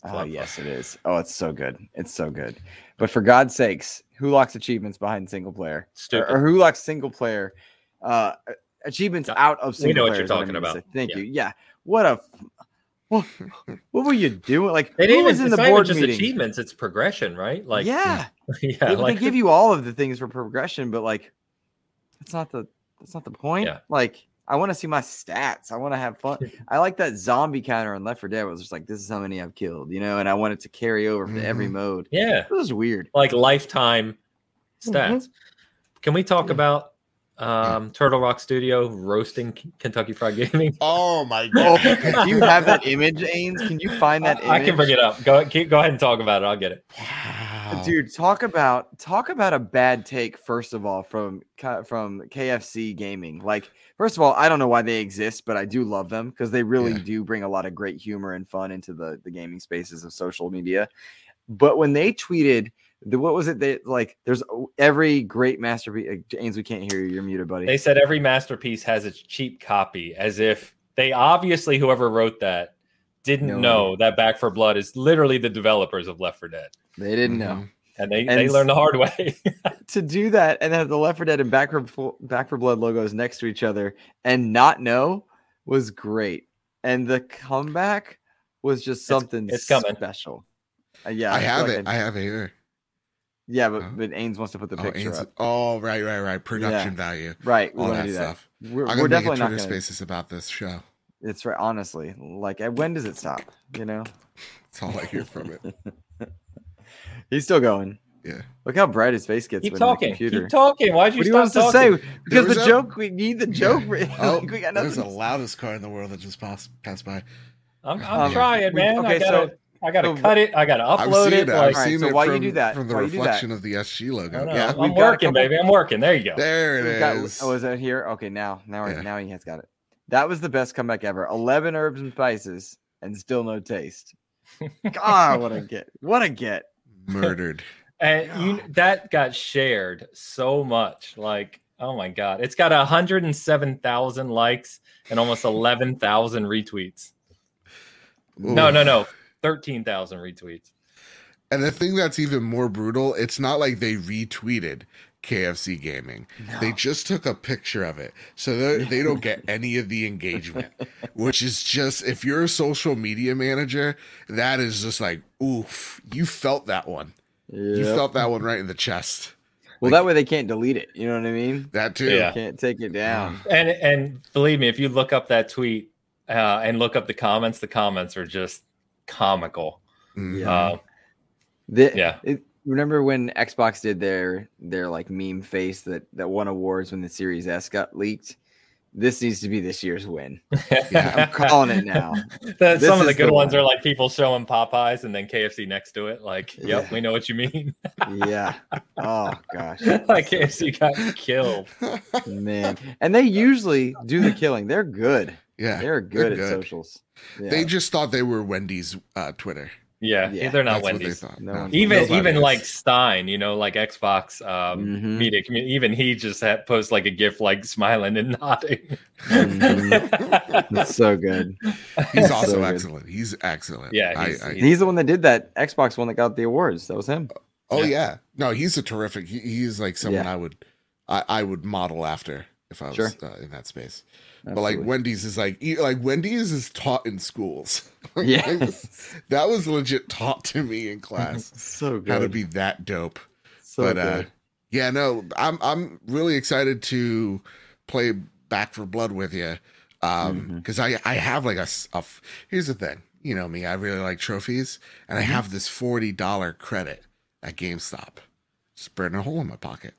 Oh, yes, it is. Oh, it's so good. It's so good. But for God's sakes, who locks achievements behind single player? Or, or who locks single player uh, achievements out of we single know what you're I talking mean about. Thank Yeah. you. Yeah. What a. What, what were you doing? Like, They who was in the board just meeting? achievements; it's progression, right? Like, yeah, yeah, they, like they give you all of the things for progression, but like, that's not the that's not the point. Yeah. Like, I want to see my stats. I want to have fun. I like that zombie counter on Left 4 Dead. Where was just like, this is how many I've killed, you know, and I want it to carry over to every Mhm. mode. yeah, It was weird. like lifetime Mhm. stats. Can we talk Yeah. about Um, Turtle Rock Studio roasting K- Kentucky Fried Gaming. Oh my Oh, god! do you have that image, Ains? Can you find that? I, I can bring it up. Go keep, go ahead and talk about it. I'll get it. wow, Dude, talk about talk about a bad take. First of all, from from KFC Gaming. Like, first of all, I don't know why they exist, but I do love them because they really Yeah. do bring a lot of great humor and fun into the the gaming spaces of social media. But when they tweeted the what was it? They like there's every great masterpiece. uh, Ains, we can't hear you. You're muted, buddy. They said every masterpiece has its cheap copy, as if they obviously whoever wrote that didn't No know that Back 4 Blood is literally the developers of Left 4 Dead, They didn't Mhm. know. and they And they learned the hard way. to do that and have the Left 4 Dead and Back for Fo- Back 4 Blood logos next to each other and not know was great. And the comeback was just something it's coming. special. Uh, yeah, I have feel it. like I have it here. Yeah, but but Ains wants to put the Oh, picture Ains- up. oh, right, right, right. Production value, Right, All that, do that stuff. We're, I'm we're gonna make a definitely not Twitter going to. Spaces about this show. It's right, honestly. Like, when does it stop? You know, That's all I hear from it. he's still going. Yeah. Look how bright his face gets keep with talking. the computer. Keep talking. Why'd you what do you stop want us to talking? say? Because the a- joke, we need the joke. Oh, we got there's the loudest car in the world that just passed passed by. I'm, I'm Um, trying, we- man. I okay, gotta, so- I gotta so- cut it. I gotta I've upload seen it. it. Like, I've Alright, seen so it while you from, do that- from the while you do that- reflection of the SG I logo. know. Yeah, I'm We've working, couple- baby. I'm working. There you go. there it We've got- is. oh, is it here? Okay, now, now, Yeah. now he has got it. That was the best comeback ever. Eleven herbs and spices, and still no taste. God, what a get! What a get! Murdered. And you that got shared so much. Like, oh my god, it's got hundred and seven thousand likes and almost eleven thousand retweets. No, no, no, thirteen thousand retweets. And the thing that's even more brutal, it's not like they retweeted KFC Gaming. They just took a picture of it. So they, they don't get any of the engagement, which is just, if you're a social media manager, that is just like, oof, you felt that one. You felt that one right in the chest. well, like- that way they can't delete it. You know what I mean? That too. Yeah. Can't take it down. And and believe me, if you look up that tweet uh, and look up the comments, the comments are just comical. Mhm. Yeah. Uh, The- Yeah. it- remember when Xbox did their their like meme face that that won awards when the Series S got leaked? This needs to be this year's win. I'm calling it now. The- some of the good the ones one. are like people showing Popeyes and then KFC next to it. Like, yep, Yeah. we know what you mean. Yeah. Oh gosh, like KFC got killed. man. And they usually do the killing. They're good. Yeah. They're good they're at socials. Yeah. They just thought they were Wendy's uh, Twitter. Yeah, Yeah, they're not That's what Wendy's. they thought. No No, Even even is. like Stein, you know, like Xbox um, Mhm. media community. Even he just had post like a gif, like smiling and nodding. Mhm. It's so good. He's So also good. excellent. He's excellent. Yeah, I- he's- I- He's the one that did that Xbox one that got the awards. That was him. oh Yeah. yeah. No, he's a terrific. He, he's like someone Yeah. I would, I, I would model after if I was Sure. uh, in that space. But like Wendy's is like like Wendy's is taught in schools. yeah, that was legit taught to me in class so good. how to be that dope. so but good. uh yeah, no, I'm I'm really excited to play Back 4 Blood with you. Um because I I have like a here's the thing. You know me, I really like trophies and I Mm-hmm. have this $40 credit at GameStop. Just burning a hole in my pocket.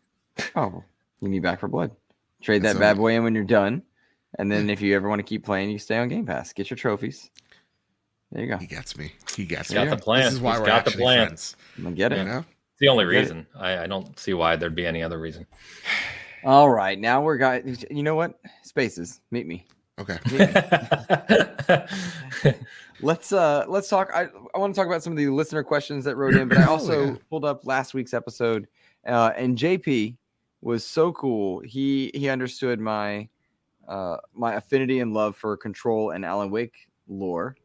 Oh, you need Back 4 Blood. Trade that So- bad boy in when you're done, and then if you ever want to keep playing, you stay on Game Pass. Get your trophies. There you go. He gets me. He gets He's got the plan. This is why He's we're got the actually plan. friends. I'm gonna get it. You know? It's the only Get reason. I, I don't see why there'd be any other reason. All right, now we're got. You know what? Spaces. Meet me. Okay. Let's uh let's talk. I, I want to talk about some of the listener questions that wrote in, but I Oh, also yeah. pulled up last week's episode, uh, and JP was so cool. He he understood my uh my affinity and love for Control and Alan Wake lore,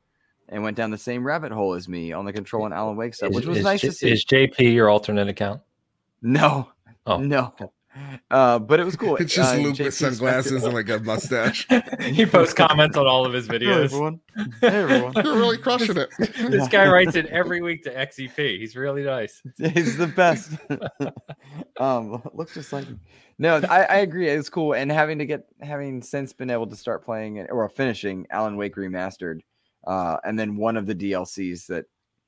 and went down the same rabbit hole as me on the Control and Alan Wake stuff, which was is, nice J- to see. Is JP your alternate account? no, Oh. no, uh, but it was cool. It's just uh, Luke with sunglasses and like a mustache. he posts comments on all of his videos. Hey videos. everyone. Hey everyone. You're really crushing it. this guy writes it every week to XEP. He's really nice. He's the best. um, looks just like him. No, I, I agree. It's cool, and having to get having since been able to start playing it or finishing Alan Wake remastered, uh, and then one of the DLCs that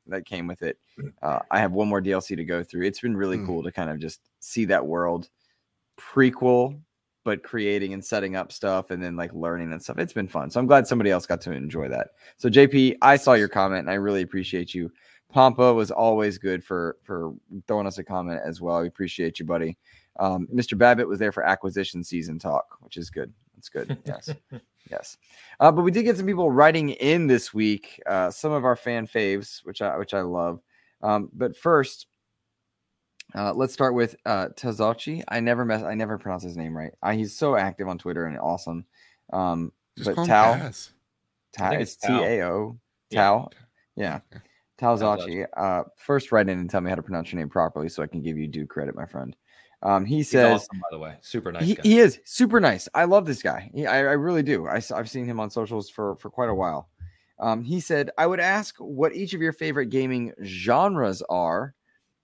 that came with it. Uh, I have one more DLC to go through. It's been really Mm. cool to kind of just see that world prequel but creating and setting up stuff and then like learning and stuff. It's been fun. So I'm glad somebody else got to enjoy that. So JP, I saw your comment and I really appreciate you. Pompa was always good for for throwing us a comment as well. We appreciate you, buddy. Um, Mr. Babbitt was there for acquisition season talk, which is good. That's good. Yes. yes. Uh, but we did get some people writing in this week, uh, some of our fan faves, which I which I love. Um, but first, uh, let's start with uh, Tazachi. I never mess. I never pronounce his name right. I, he's so active on Twitter and awesome. Um, Just but call Tao, Taz. Tao, it's it's T Tao. A O. Yeah. Tao. Yeah. Okay. Uh, first, write in and tell me how to pronounce your name properly so I can give you due credit, my friend. Um, he He's says awesome, by the way. Super nice he, guy. he is super nice. I love this guy. He, I, I really do. I, have seen him on socials for for quite a while. Um, he said, "I would ask what each of your favorite gaming genres are,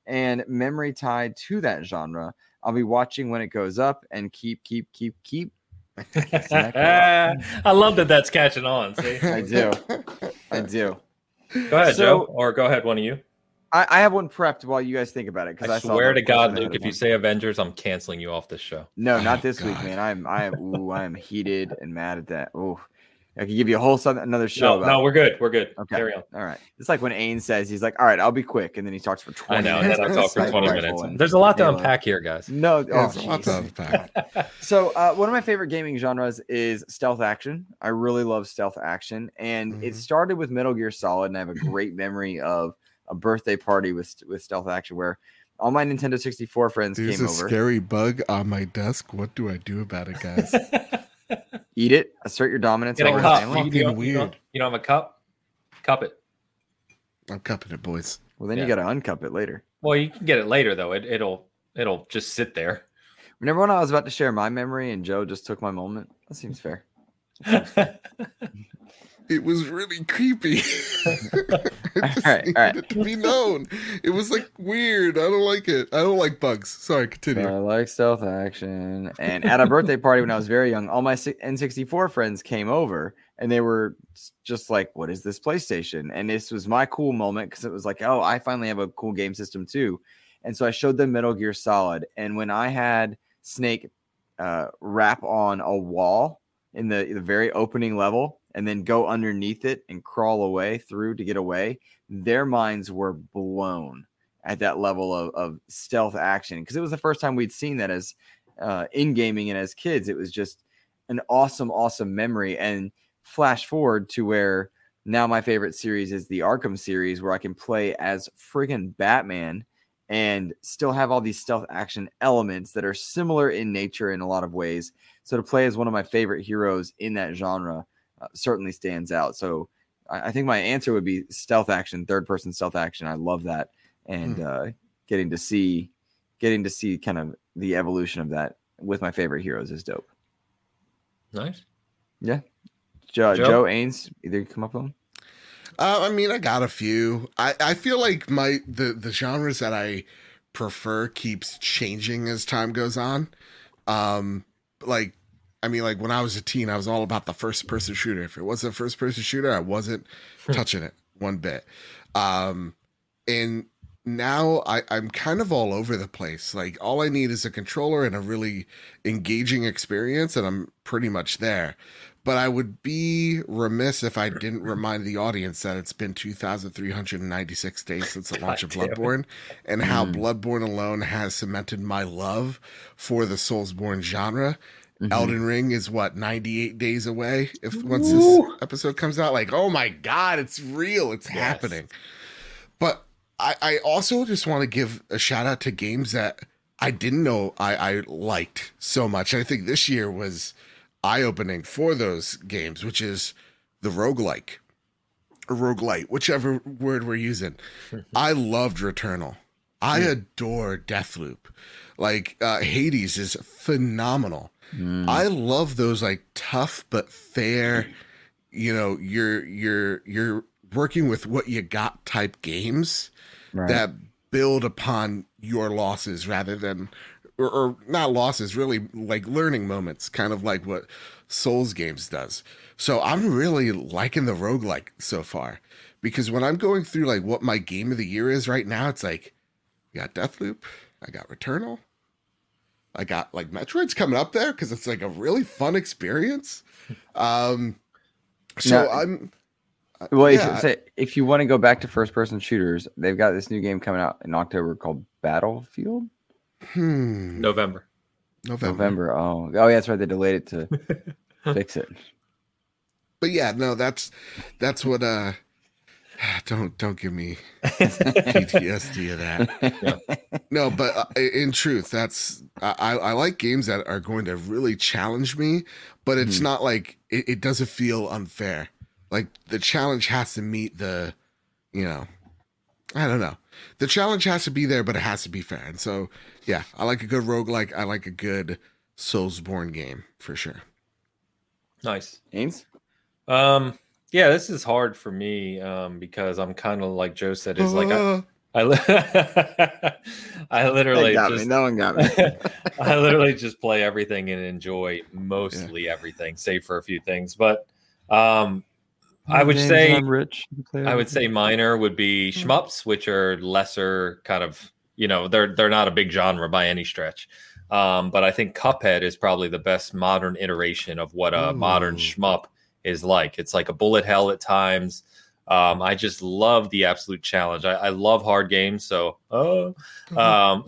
and memory tied to that genre. I'll be watching when it goes up, and keep, keep, keep, keep. I love that that's catching on. See? I do. I do. Go ahead, So- Joe, or go ahead, one of you. I, I have one prepped while you guys think about it because I, I swear to God, Luke, of if you say Avengers, I'm canceling you off this show. no, not Oh, this week, man. I'm I am ooh, I am heated and mad at that. Oh, I could give you a whole some- another show. No, about no, we're good. We're good. Okay. Carry on. All right. It's like when Ain says he's like, "All right, I'll be quick," and then he talks for twenty. I twenty. know, and minutes. then I talk for 20 minutes. and There's a lot to unpack here, guys. No, Yeah, oh, there's a lot to unpack. so uh, one of my favorite gaming genres is stealth action. I really love stealth action, and it Mhm. started with Metal Gear Solid, and I have a great memory of a birthday party with with stealth action where all my Nintendo 64 friends There's came a scary bug on my desk. What do I do about it, guys? Eat it, assert your dominance Get a cup. family. Fucking You don't, you, don't, weird. you don't have a cup? Cup it. I'm cupping it, boys. Well, then Yeah. you got to uncup it later. Well, you can get it later though. It, it'll it'll just sit there. Remember when I was about to share my memory and Joe just took my moment? That seems fair. It was really creepy. I just All right, needed all right. it to be known. It was like weird. I don't like it. I don't like bugs. Sorry, continue. I like stealth action. And at a birthday party when I was very young, all my N64 friends came over and they were just like, What is this PlayStation? And this was my cool moment because it was like, Oh, I finally have a cool game system too. And so I showed them Metal Gear Solid. And when I had Snake uh, wrap on a wall in the, the very opening level and then go underneath it and crawl away through to get away, their minds were blown at that level of, of stealth action because it was the first time we'd seen that as uh, in gaming and as kids. It was just an awesome, awesome memory. And flash forward to where now my favorite series is the Arkham series, where I can play as friggin' Batman and still have all these stealth action elements that are similar in nature in a lot of ways. So to play as one of my favorite heroes in that genre uh, certainly stands out. So I, I think my answer would be stealth action, third person stealth action. I love that, and uh, getting to see, getting to see kind of the evolution of that with my favorite heroes is dope. nice. Joe, Joe? Joe Ains, either you come up with them. Uh, I mean, I got a few. I, I feel like my the the genres that I prefer keeps changing as time goes on. Um, like I mean, like when I was a teen, I was all about the first person shooter. If it wasn't a first person shooter, I wasn't touching it one bit. Um, and now I, I'm kind of all over the place. Like all I need is a controller and a really engaging experience, and I'm pretty much there. But I would be remiss if I didn't remind the audience that it's been 2,396 days since the launch of God damn it. Bloodborne, and how Mm. Bloodborne alone has cemented my love for the Soulsborne genre. Mhm. Elden Ring is what 98 days away if once this episode comes out like oh my god it's real it's Yes. happening but I, I also just want to give a shout out to games that I didn't know I, I liked so much. I think this year was eye opening for those games, which is the roguelike or roguelite, whichever word we're using. I loved Returnal. I adore Deathloop. Like uh, Hades is phenomenal. Mm. I love those like tough but fair, you know, you're you're you're working with what you got type games Right. that build upon your losses rather than or, or not losses, really like learning moments, kind of like what Souls games does. So I'm really liking the roguelike so far. Because when I'm going through like what my game of the year is right now, it's like I got Deathloop, I got Returnal, I got like Metroid's coming up there because it's like a really fun experience. Um, so Now- I'm Well, if, yeah. if you want to go back to first person shooters, they've got this new game coming out in October called Battlefield. hmm, November. November. November. Oh, oh yeah, that's right. They delayed it to fix it. But yeah, no, that's that's what. uh Don't don't give me PTSD of that. No, but uh, in truth, that's I, I like games that are going to really challenge me, but it's Mhm. not like it, it doesn't feel unfair. Like the challenge has to meet the, you know, I don't know. The challenge has to be there, but it has to be fair. And so, yeah, I like a good roguelike. I like a good Soulsborne game for sure. Nice. Ains? Um, yeah, this is hard for me um, because I'm kind of like Joe said. Is like I, I, li- I literally got just, me. No one got me. I literally just play everything and enjoy mostly everything, save for a few things. But um, I would say I'm rich. I would say minor would be shmups, which are lesser kind of you know they're they're not a big genre by any stretch. Um, but I think Cuphead is probably the best modern iteration of what a modern Ooh. shmup is like. It's like a bullet hell at times. Um, I just love the absolute challenge. I, I love hard games, so oh, um,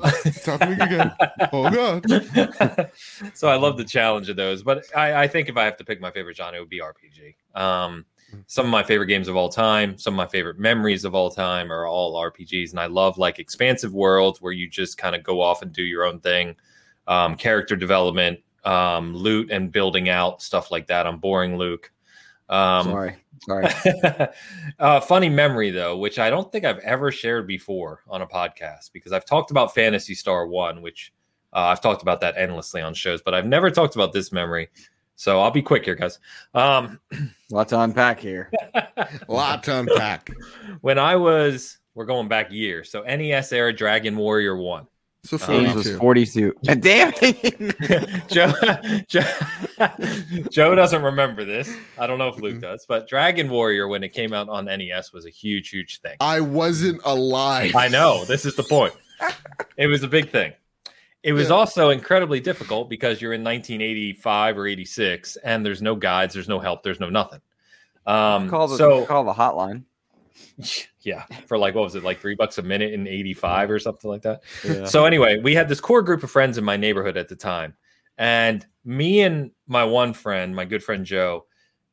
again. Oh god. so I love the challenge of those. But I, I think if I have to pick my favorite genre, it would be RPG. Um, some of my favorite games of all time, some of my favorite memories of all time are all RPGs, and I love like expansive worlds where you just kind of go off and do your own thing. Um, character development, um, loot, and building out stuff like that. I'm boring, Luke. Um, Sorry. Sorry. uh, funny memory though, which I don't think I've ever shared before on a podcast because I've talked about Phantasy Star One, which uh, I've talked about that endlessly on shows, but I've never talked about this memory. So I'll be quick here, guys. Um, Lots to unpack here. lot to unpack. when I was, we're going back years, so NES era Dragon Warrior One. So Ains was 42. 42. Damn it. Joe, Joe, Joe doesn't remember this. I don't know if Luke does, but Dragon Warrior, when it came out on NES, was a huge, huge thing. I wasn't alive. I know. This is the point. It was a big thing. It was Yeah. also incredibly difficult because you're in 1985 or 86, and there's no guides, there's no help, there's no nothing. Um, call the so call the hotline. yeah, for like what was it, like three bucks a minute in 85 or something like that. Yeah. So anyway, we had this core group of friends in my neighborhood at the time, and me and my one friend, my good friend Joe,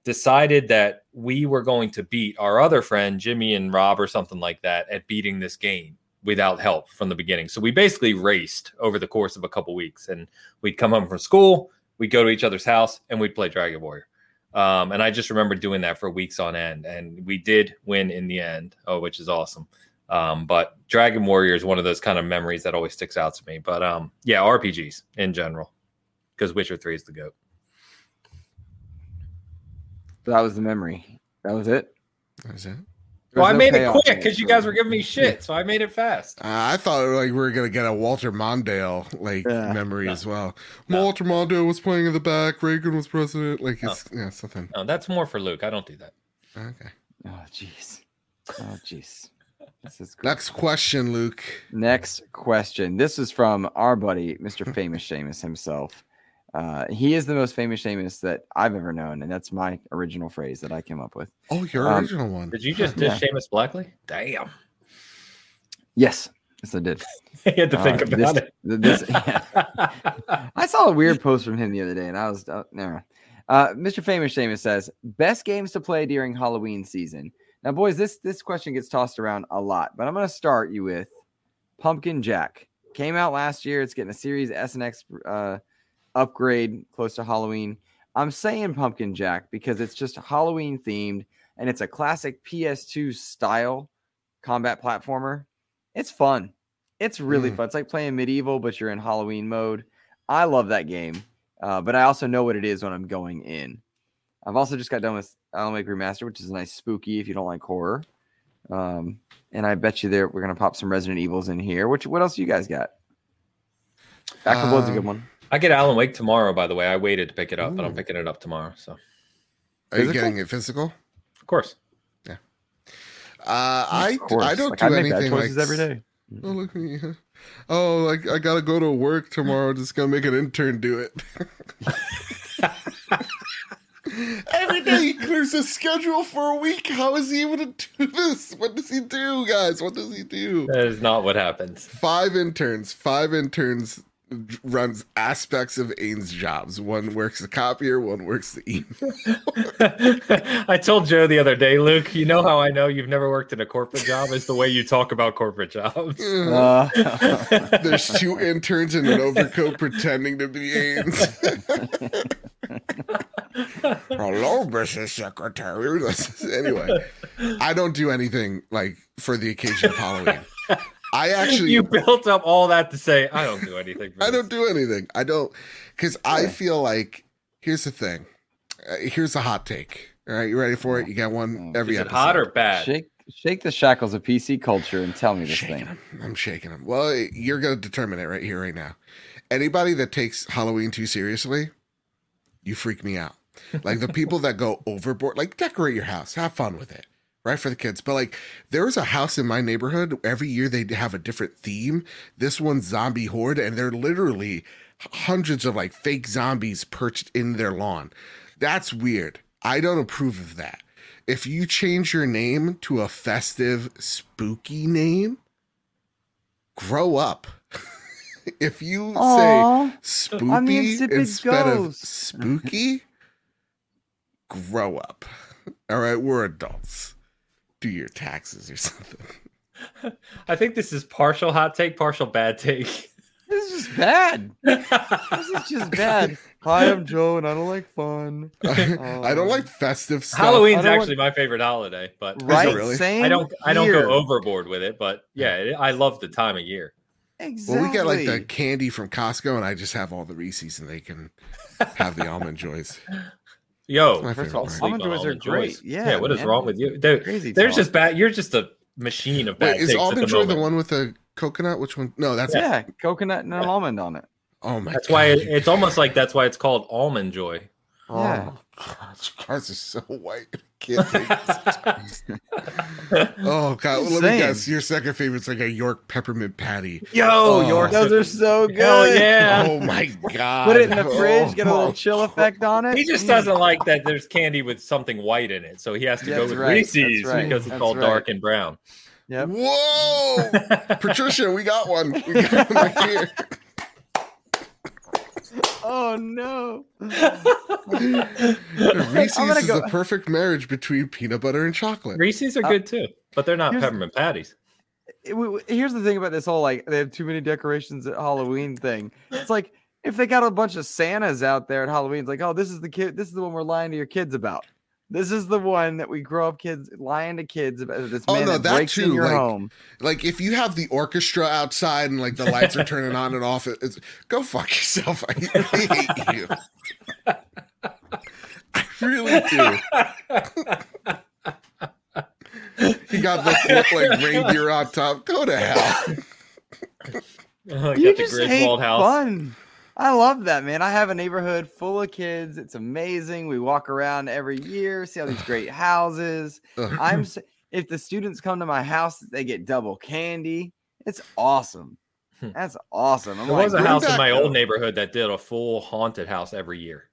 decided that we were going to beat our other friend Jimmy and Rob or something like that at beating this game without help from the beginning. So we basically raced over the course of a couple weeks, and we'd come home from school, we'd go to each other's house, and we'd play Dragon Warrior. Um, and I just remember doing that for weeks on end, and we did win in the end, oh, which is awesome. Um, but Dragon Warrior is one of those kind of memories that always sticks out to me. But um, yeah, RPGs in general, because Witcher Three is the goat. that was the memory. That was it. That's it. There Well, I no made it quick because you guys were giving me shit, so I made it fast. Uh, I thought like we were gonna get a Walter Mondale like Yeah. memory No. as well. No. Walter Mondale was playing in the back. Reagan was president. Like it's yeah something. No, that's more for Luke. I don't do that. Okay. Oh jeez. Oh jeez. This is great. Next question, Luke. Next question. This is from our buddy, Mr. Famous Seamus himself. Uh, he is the most famous Seamus that I've ever known, and that's my original phrase that I came up with. Oh, your Um, original one. Did you just dish Yeah. Seamus Blackley? Damn, Yes, yes, I did. you had to Uh, think about this- this- it. I saw a weird post from him the other day, and I was uh, never. Uh, Mr. Famous Seamus says, "Best games to play during Halloween season." Now, boys, this this question gets tossed around a lot, but I'm going to start you with Pumpkin Jack. Came out last year. It's getting a Series S and X uh, upgrade close to Halloween. I'm saying Pumpkin Jack because it's just Halloween themed, and it's a classic PS2 style combat platformer. It's fun. It's really Mm. fun. It's like playing medieval, but you're in Halloween mode. I love that game, uh, but I also know what it is when I'm going in. I've also just got done with Alan Wake Remaster, which is a nice spooky if you don't like horror. Um, and I bet you there we're gonna pop some Resident Evils in here. Which what else you guys got? Back 4 Blood's a good Um, one. I get Alan Wake tomorrow. By the way, I waited to pick it up, but I'm picking it up tomorrow. So Are you getting it physical? of course, Yeah. Uh, I course. I don't Like, do I make bad anything like choices every day. Oh look at me. Oh, I, I gotta go to work tomorrow. Just gonna make an intern do it. Every day he clears his schedule for a week. How is he able to do this? What does he do, guys? What does he do? That is not what happens. Five interns. Five interns runs aspects of Ains' jobs. One works the copier, one works the email. I told Joe the other day, Luke, you know how I know you've never worked in a corporate job is the way you talk about corporate jobs. Uh, There's two interns in an overcoat pretending to be Ains. Hello, Mrs. Secretary. anyway, I don't do anything like for the occasion of Halloween. I actually you built up all that to say I don't do anything. For I don't do anything. I don't because I feel like here's the thing. Uh, here's a hot take. All right, you ready for it? You got one every Is it episode. hot or bad? shake, shake the shackles of PC culture and tell me this shaking thing. them. I'm shaking them. Well, you're gonna determine it right here, right now. Anybody that takes Halloween too seriously, you freak me out. Like the people that go overboard, like decorate your house, have fun with it, right for the kids. But like, there was a house in my neighborhood. Every year they have a different theme. This one's zombie horde, and they're literally hundreds of like fake zombies perched in their lawn. That's weird. I don't approve of that. If you change your name to a festive, spooky name, grow up. if you Aw, say spooky I'm the instead of spooky, grow up. All right, we're adults. Do your taxes or something. I think this is partial hot take, partial bad take. this is just bad. This is just bad. Hi, I'm Joe, and I don't like fun. Um, I don't like festive stuff. Halloween's I don't actually my favorite holiday, but Right? really? Same I don't I don't here. go overboard with it. But yeah, it, I love the time of year. Exactly. Well, we get like the candy from Costco, and I just have all the Reese's, and they can have the almond joys. Yo, My first of favorite all, part. Almond joys are great. joys. Yeah, what is man. wrong with you? Dude, crazy. there's talk. just bad. You're just a machine of bad Wait, is takes at almond the joy the one with the coconut? Which one? No, that's yeah, coconut and an almond on it. Oh my That's god! why it, it's almost like that's why it's called almond joy. Oh Yeah. Gosh, cars are so white. I Can't take this. oh god! Let me guess. Your second favorite's like a York peppermint patty. Yo, Oh. York. Those are so good. Hell yeah. Oh my god! Put it in the fridge, get a little Oh. chill effect on it. He just Mm. doesn't like that there's candy with something white in it, so he has to go with right, Reese's right, because it's that's all right. dark and brown. Yep. Whoa, Patricia, we got one. We got one right here. Oh no. Reese's I'm gonna is go- the perfect marriage between peanut butter and chocolate. Reese's are Uh, good too, but they're not peppermint patties. It- w- w- Here's the thing about this whole like they have too many decorations at Halloween thing. It's like if they got a bunch of Santas out there at Halloween, it's like, oh, this is the kid, this is the one we're lying to your kids about. This is the one that we grow up kids lying to kids about. Uh, this Oh, man no, that that breaks in too, your like- home. Like if you have the orchestra outside and like the lights are turning on and off, it's go fuck yourself. I hate you. I really do. You got the flip like reindeer on top. Go to hell. Oh, You got the just hate house. fun. I love that, man. I have a neighborhood full of kids. It's amazing. We walk around every year, see all these great houses. I'm if the students come to my house, they get double candy. It's awesome. Hmm. That's awesome. I'm There like, was a house in my old neighborhood that did a full haunted house every year.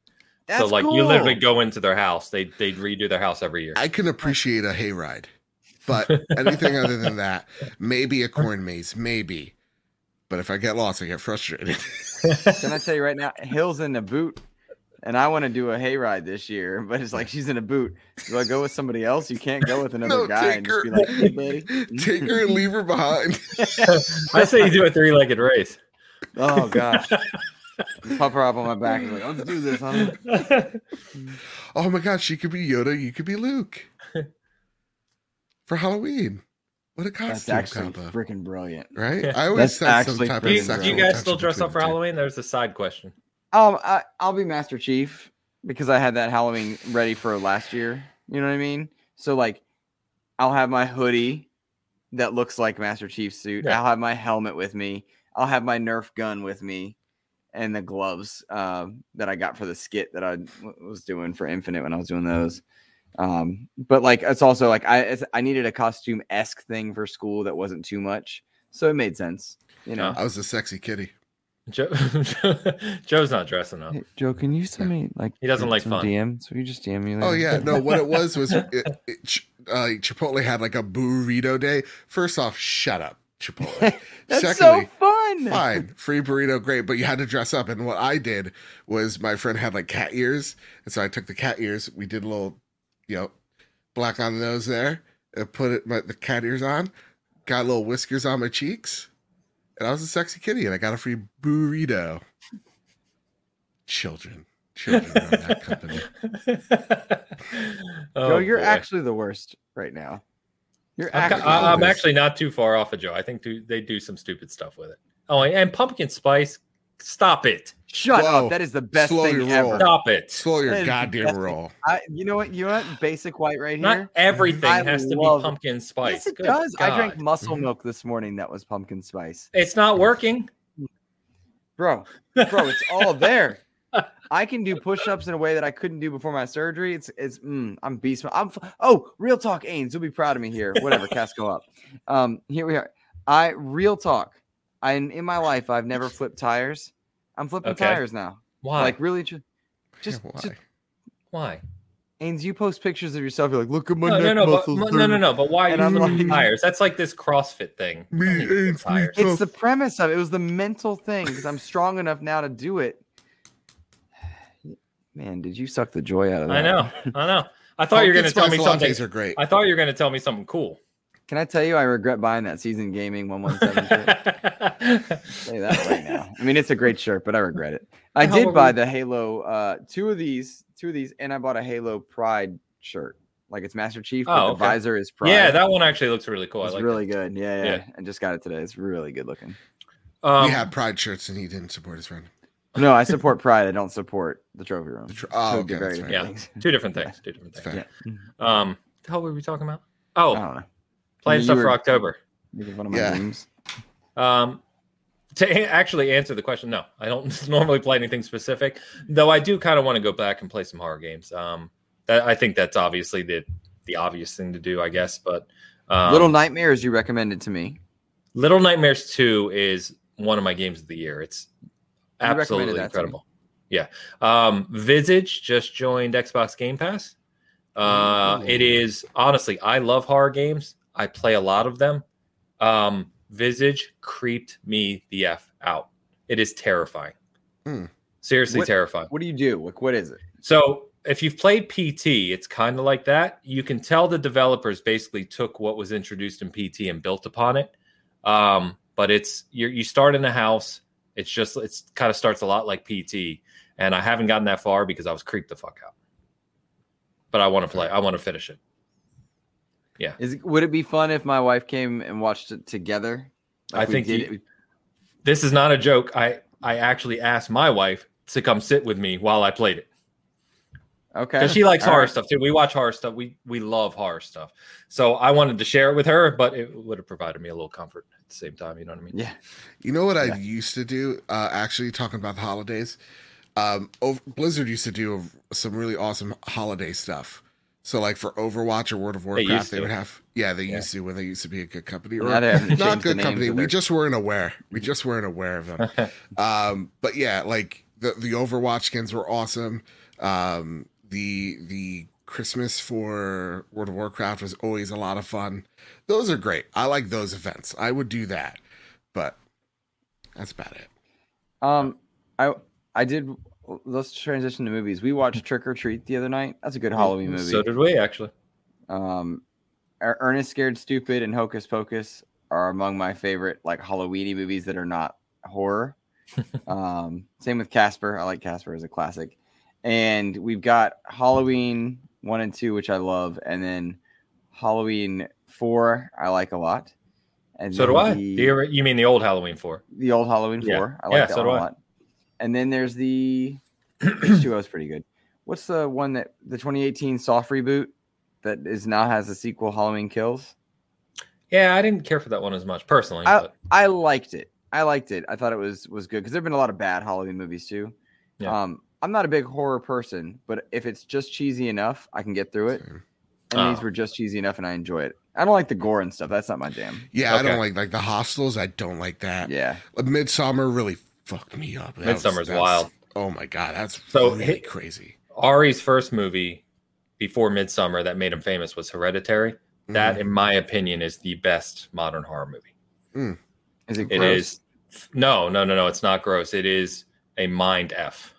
That's so like you literally go into their house, they they'd redo their house every year. I can appreciate a hayride, but anything other than that, maybe a corn maze, maybe. But if I get lost, I get frustrated. Can I tell you right now? Hill's in a boot, and I want to do a hayride this year. But it's like she's in a boot. Do I go with somebody else? You can't go with another No, guy take and just be her. like, "Hey, buddy." Take her and leave her behind. I say you do a three legged race. Oh gosh. Pop her up on my back. He's like, let's do this, honey. Oh my god, she could be Yoda, you could be Luke. For Halloween. What a That's costume actually combo. freaking brilliant. Right? Yeah. I always That's said some actually type do, of you, do you guys still dress up for. Halloween? There's a side question. Um, I, I'll be Master Chief because I had that Halloween ready for last year. You know what I mean? So like, I'll have my hoodie that looks like Master Chief's suit. Yeah. I'll have my helmet with me. I'll have my Nerf gun with me, and the gloves um, that I got for the skit that I w- was doing for Infinite when I was doing those. Um, but like, it's also like I it's, I needed a costume esque thing for school that wasn't too much. so it made sense. You know, I was a sexy kitty. Joe, Joe's not dressing up. Hey, Joe, can you send me like He doesn't like fun. DMs? Will you just DM me? Oh yeah, no. What it was was it, it, uh, Chipotle had like a burrito day. First off, shut up, Chipotle. that's Secondly, so fun. fine, free burrito, great, but you had to dress up. And what I did was my friend had like cat ears, and so I took the cat ears. We did a little, you know, black on the nose there. And put it my, the cat ears on. Got little whiskers on my cheeks, and I was a sexy kitty, and I got a free burrito. Children, children run that company. Oh, Joe, you're boy. actually the worst right now. You're I'm, actually. ca- I- I'm actually not too far off of Joe. I think do, they do some stupid stuff with it. Oh, and pumpkin spice. Stop it. Shut Whoa. up. That is the best Slow thing your ever. roll. Stop it. Slow your That is goddamn roll. I, you know what? You know what? Basic white right Not here. Not everything I has to be love- pumpkin spice. Yes, it Good does. I drank God. muscle Mhm. milk this morning. That was pumpkin spice, It's not working. bro. Bro, it's all there. I can do push-ups in a way that I couldn't do before my surgery. It's it's mm, I'm beast. I'm oh, real talk, Ains. You'll be proud of me here. Whatever, cast go up. Um, here we are. I real talk. I in my life I've never flipped tires. I'm flipping Okay. tires now. Why? Like really, ju- just, Yeah, just why? Why? Ains, you post pictures of yourself. You're like, look at my No, neck no, no, but, no, no, no. But why And you I'm flipping like- tires? That's like this CrossFit thing. Me I don't need to flip ain't tires. It's the premise of it. It was the mental thing because I'm strong enough now to do it. Man, did you suck the joy out of that? I know. I know. I thought you were going to tell me Pumpkin something. spice lattes are great. I thought you were going to tell me something cool. Can I tell you I regret buying that Seasoned Gaming 117 shirt? Say that right now. I mean, it's a great shirt, but I regret it. I How did buy were the Halo, uh, two of these, two of these, and I bought a Halo Pride shirt. Like it's Master Chief, but Oh, the okay. visor is Pride. yeah, that one actually looks really cool. I it's like really good. Yeah, yeah, Yeah. I just got it today. It's really good looking. that. Um, we had pride shirts and he didn't support his friend. No, I support Pride. I don't support the trophy room. The tro- oh, Two okay, very different Yeah. two different things. Two different things. fair. Yeah. Um, the hell were we talking about? I Oh, don't know. Playing you stuff for October. Making fun of my Yeah. dreams. Um, to a- actually answer the question, no, I don't normally play anything specific. Though I do kind of want to go back and play some horror games. Um, that I think that's obviously the the obvious thing to do, I guess. But um, Little Nightmares you recommended to me. Little Nightmares Two is one of my games of the year. It's absolutely that to me. incredible. Yeah. Um, Visage just joined Xbox Game Pass. Uh, Ooh. it is honestly, I love horror games. I play a lot of them. Um, Visage creeped me the f out. It is terrifying. Hmm. Seriously What- terrifying. What do you do? Like, what is it? So if you've played PT, it's kind of like that. You can tell the developers basically took what was introduced in PT and built upon it. Um, but it's you you start in a house. It's just it's kind of starts a lot like PT, and I haven't gotten that far because I was creeped the fuck out. But I want to play. I want to finish it. Is would it be fun if my wife came and watched it together? I think did- you- This is not a joke. I I actually asked my wife to come sit with me while I played it. okay. because she likes All horror right. stuff too. We watch horror stuff. We we love horror stuff. So I wanted to share it with her, but it would have provided me a little comfort at the same time. You know what I mean? Yeah. You know what I used to do? Uh, actually, talking about the holidays, um, over, Blizzard used to do some really awesome holiday stuff. So, like for Overwatch or World of Warcraft, used they, would have. Yeah, they Yeah. used to when they used to be a good company, or Now haven't not good company. of We just weren't aware. We just weren't aware of them. um, but yeah, like the the Overwatch skins were awesome. Um, the the Christmas for World of Warcraft was always a lot of fun. Those are great. I like those events. I would do that, but that's about it. Um, I I did. Let's transition to movies. We watched Trick or Treat the other night. That's a good Halloween movie. So did we actually. um, Er- Ernest Scared Stupid and Hocus Pocus are among my favorite like Halloweeny movies that are not horror. um, same with Casper. I like Casper as a classic. And we've got Halloween one and two, which I love, and then Halloween four I like a lot. And So do I. The, you, mean the old Halloween four? the old Halloween Yeah. four. I like Yeah, that so do a I. lot. And then there's the H2O is pretty good. What's the one that the 2018 soft reboot that is now has a sequel, Halloween Kills? Yeah, I didn't care for that one as much personally. I, but I liked it. I liked it. I thought it was was good because there've been a lot of bad Halloween movies too. Yeah. Um, I'm not a big horror person, but if it's just cheesy enough, I can get through it. Same. and Oh. these were just cheesy enough, and I enjoy it. I don't like the gore and stuff. That's not my jam. Yeah, I don't like like the hostels. I don't like that. Yeah, Midsommar really fucked me up. That was- Midsommar's that's- wild. Oh my god, that's So really hit- crazy. Ari's first movie before Midsommar that made him famous was Hereditary. That, Mm. in my opinion, is the best modern horror movie. is it? It gross? is. No, no, no, no. It's not gross. It is a mind f.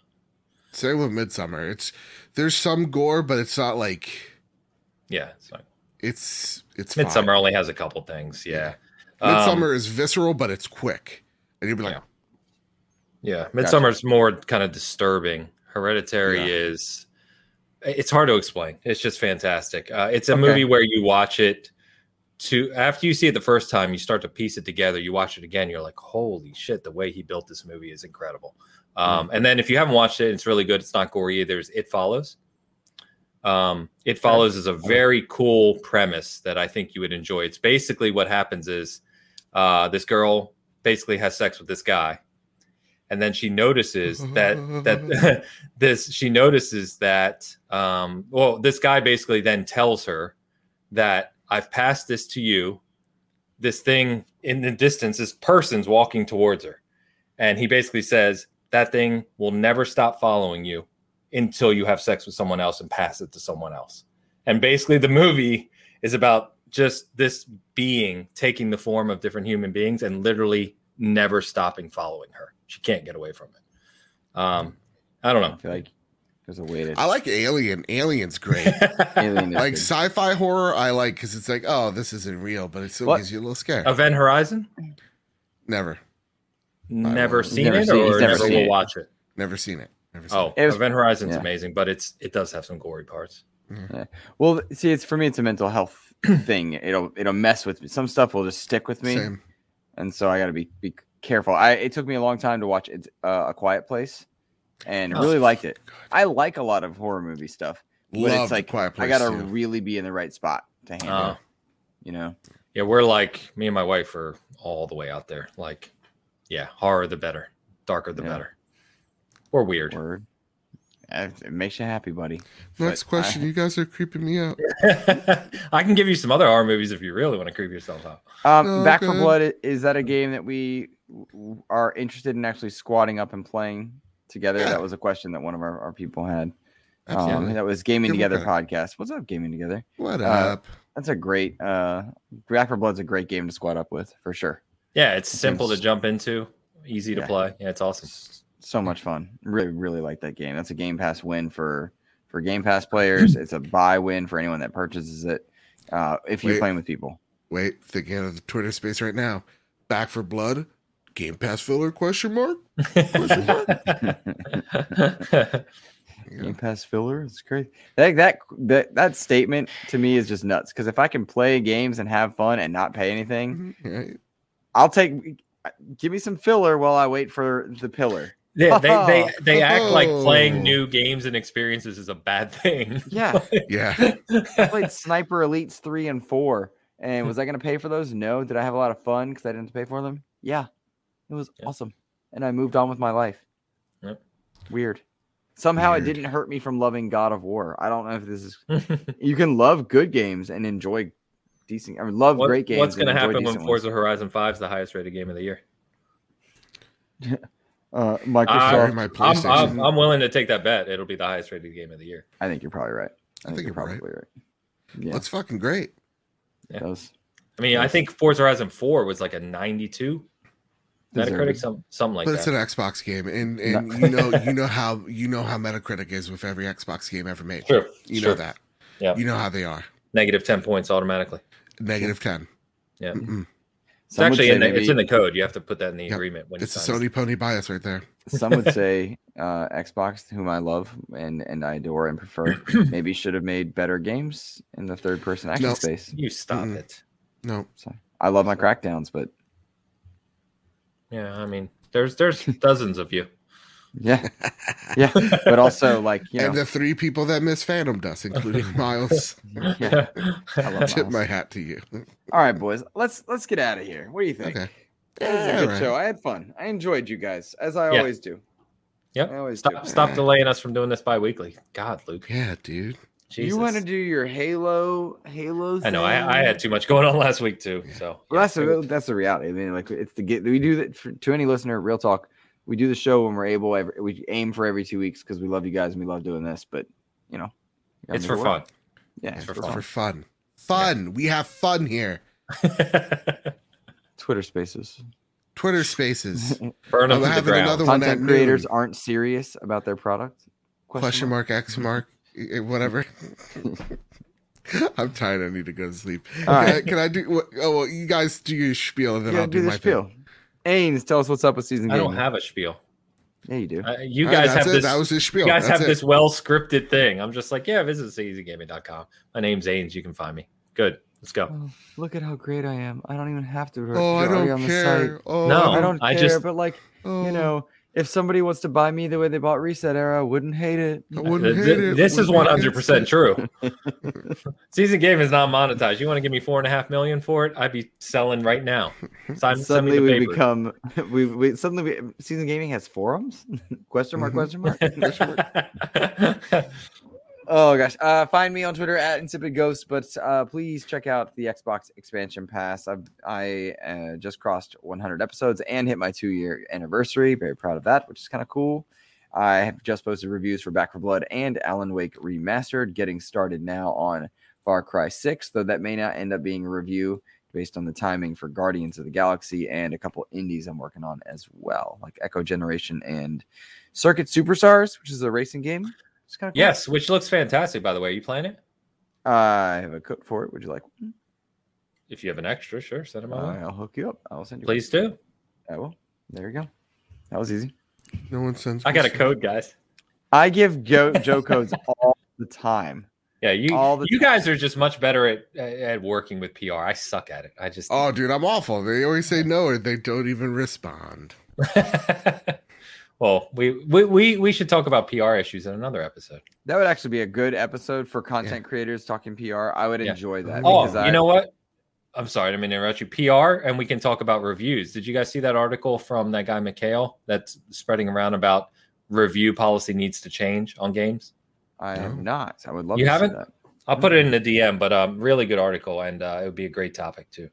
Same with Midsommar. It's there's some gore, but it's not like Yeah, it's not. it's it's Midsommar fine. only has a couple things. Yeah. Um, Midsommar is visceral, but it's quick, and you'd be like, Yeah. Yeah, Midsommar's more kind of disturbing. Hereditary Yeah. is it's hard to explain. It's just fantastic. Uh, it's a Okay. movie where you watch it to after you see it the first time, you start to piece it together. You watch it again, you're like, "Holy shit! The way he built this movie is incredible." Um, And then if you haven't watched it, it's really good. It's not gory. There's It Follows. Um, it Follows is a very cool premise that I think you would enjoy. It's basically what happens is uh, this girl basically has sex with this guy, and then she notices that that this she notices that um, well, this guy basically then tells her that I've passed this to you. This thing in the distance this persons walking towards her, and he basically says that thing will never stop following you until you have sex with someone else and pass it to someone else. And basically, the movie is about just this being taking the form of different human beings and literally never stopping following her. She can't get away from it. Um, I don't I know. feel like there's a way to. I like Alien. Alien's great. Alien like good. sci-fi horror, I like because it's like, oh, this isn't real, but it still What? gives you a little scare. Event Horizon? Never, Never seen never it, seen- or never never will it. watch it. never seen it. Never seen Oh, It was- Event Horizon's yeah. amazing, but it's it does have some gory parts. Well, see, it's for me. It's a mental health thing. It'll it'll mess with me. Some stuff will just stick with me, Same. and so I got to be be careful. I it took me a long time to watch it, uh, a Quiet Place, and Oh. really liked it. I like a lot of horror movie stuff, but Love it's like Quiet Place. I got to too. really be in the right spot to handle. It, You know, Yeah, we're like me and my wife are all the way out there. Like, yeah, horror the better, darker the Yeah. better, or weird. word. Uh, It makes you happy, buddy. Next But question. I- you guys are creeping me out. I can give you some other horror movies if you really want to creep yourself out. Um, Oh, Back for good. Blood is that a game that we w- are interested in actually squatting up and playing together? Yeah. That was a question that one of our, our people had. Um, that was Gaming Give 'em Together podcast. What's up, Gaming Together? what uh, up? That's a great. Uh, Back 4 Blood's a great game to squat up with for sure. Yeah, it's It simple to jump into, easy to Yeah. play. Yeah, it's awesome. So much fun. Really, really like that game. That's a Game Pass win for for Game Pass players. it's a buy win for anyone that purchases it. Uh, if you're Wait. playing with people. Wait, thinking of the Twitter space right now. Back for Blood. Game Pass filler? Question mark. Question Yeah. Game Pass filler. It's great. That that that that statement to me is just nuts. Because if I can play games and have fun and not pay anything, Mhm, right. I'll take. Give me some filler while I wait for the pillar. Yeah, they they they act like Oh. playing new games and experiences is a bad thing. Yeah, Yeah. I played Sniper Elites three and four, and was I going to pay for those? No. Did I have a lot of fun because I didn't have to pay for them? Yeah, it was Yeah. awesome, and I moved on with my life. Yep. Weird. Somehow Weird. it didn't hurt me from loving God of War. I don't know if this is you can love good games and enjoy decent. I mean, love What- great games. what's going to happen when decent ones. Forza Horizon 5 is the highest rated game of the year? Uh, Sorry, Microsoft. my I'm, I'm, I'm willing to take that bet. It'll be the highest rated game of the year. I think you're probably right. I, I think, think you're you're right. probably right. Yeah, That's fucking great. Yeah. those I mean, I think Forza Horizon 4 was like a 92 Metacritic, deserved. some, something like but it's an Xbox game, and and you know you know how you know how Metacritic is with every Xbox game ever made. True. You true. know that. Yeah. You know how they are. Negative 10 points automatically. Negative ten. Yeah. Mm-mm. It's Some actually in the, it's in the code. You have to put that in the Yep. agreement when It's a sign it. Sony pony bias right there. Some would say uh, Xbox, whom I love and and I adore and prefer, maybe should have made better games in the third person action No. space. You stop Mm-mm. it. No, So I love my crackdowns, but Yeah, I mean, there's there's dozens of you. yeah, yeah. But also like you know, and the three people that miss Phantom Dust, including Miles. yeah. I love Tip Miles. my hat to you. All right, boys, let's let's get out of here. What do you think? Okay. This is a good right. show. I had fun. I enjoyed you guys, as I Yeah. always do. Yep. I always Stop do. stop delaying us from doing this bi-weekly. God, Luke. Yeah, dude. Jesus. You want to do your Halo, Halo? I know. I, I had too much going on last week too. So Well, that's the, that's the reality. I mean, like it's the get we do that for, to any listener. Real talk. We do the show when we're able. Every, we aim for every two weeks because we love you guys and we love doing this. But you know, you it's for work. fun. Yeah, It's it's for for for fun. fun. Fun. We have fun here. Twitter Spaces. Twitter Spaces. Burn I'm them to the having ground. another one Content at creators noon. aren't serious about their product. Question mark X mark whatever. I'm tired. I need to go to sleep. All Can, I, right. can I do? What, oh, well, you guys do your spiel, and then Yeah, I'll do do, the my spiel. thing. Ains, tell us what's up with season I don't have a spiel. Yeah, you do. Uh, you guys that's have it. this. That was his spiel. you guys That's have it. this well scripted thing. I'm just like, yeah, visit seasonedgaming.com. My name's Ains. You can find me. Good. Let's go. Oh, look at how great I am. I don't even have to. Oh, I don't on the care. site. Oh, No. I don't I care, just- but like oh, you know, if somebody wants to buy me the way they bought ResetEra, I wouldn't hate it. I wouldn't hate th- it. This is 100 percent true. Season game is not monetized. You want to give me four and a half million for it? I'd be selling right now. Sign, send me suddenly the we paper. become we, we suddenly we, Seasoned Gaming has forums question mark Mhm. question mark oh gosh. Uh find me on twitter at insipid ghost but uh please check out the xbox expansion pass. I've i uh, just crossed 100 episodes and hit my two year anniversary. Very proud of that which is kind of cool. I have just posted reviews for Back 4 Blood and alan wake remastered getting started now on far cry 6 though that may not end up being a review based on the timing for Guardians of the Galaxy and a couple indies I'm working on as well, like Echo Generation and Circuit Superstars, which is a racing game. It's kind of cool. yes, which looks fantastic. By the way, you playing it? I have a code for it. Would you like? one? If you have an extra, sure, send them my way. I'll hook you up. I'll send you. Please do. One. I will. There you go. That was easy. No one sends. I got a code, guys. I give Joe Joe codes all the time. Yeah, you All the you guys are just much better at at working with PR. I suck at it. I just Oh, dude, I'm awful. They always say no, or they don't even respond. well, we, we we we should talk about PR issues in another episode. That would actually be a good episode for content creators talking PR. I would Yeah. enjoy that. Oh, because you I- know what? I'm sorry, I didn't mean to interrupt you. PR, and we can talk about reviews. Did you guys see that article from that guy McHale that's spreading around about review policy needs to change on games? I have No. not. I would love You to haven't? see that. I'll put it in the DM, but um, really good article, and uh, it would be a great topic too.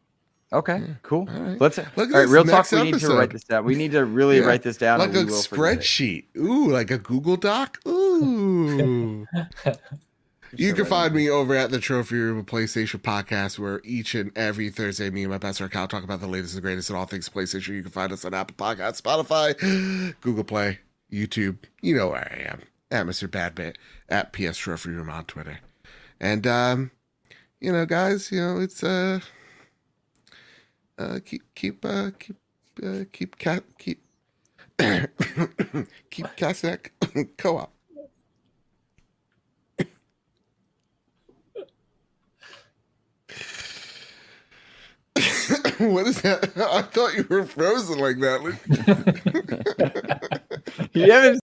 Okay, Yeah. cool. All right. Let's Look at all right, this real talk. next We need to write this down. We need to really Yeah. write this down. like a we will forget it. spreadsheet. Ooh, like a Google Doc. Ooh. You can find me over at the Trophy Room of PlayStation podcast, where each and every Thursday, me and my best friend Kyle talk about the latest and greatest in all things PlayStation. You can find us on Apple Podcasts, Spotify, Google Play, YouTube. You know where I am at Mr. Badbit at PS Trophy Room on Twitter. And um, you know, guys, you know it's uh, uh keep keep uh keep uh, keep cat keep keep Cassack co-op. what is that? I thought you were frozen like that. You haven't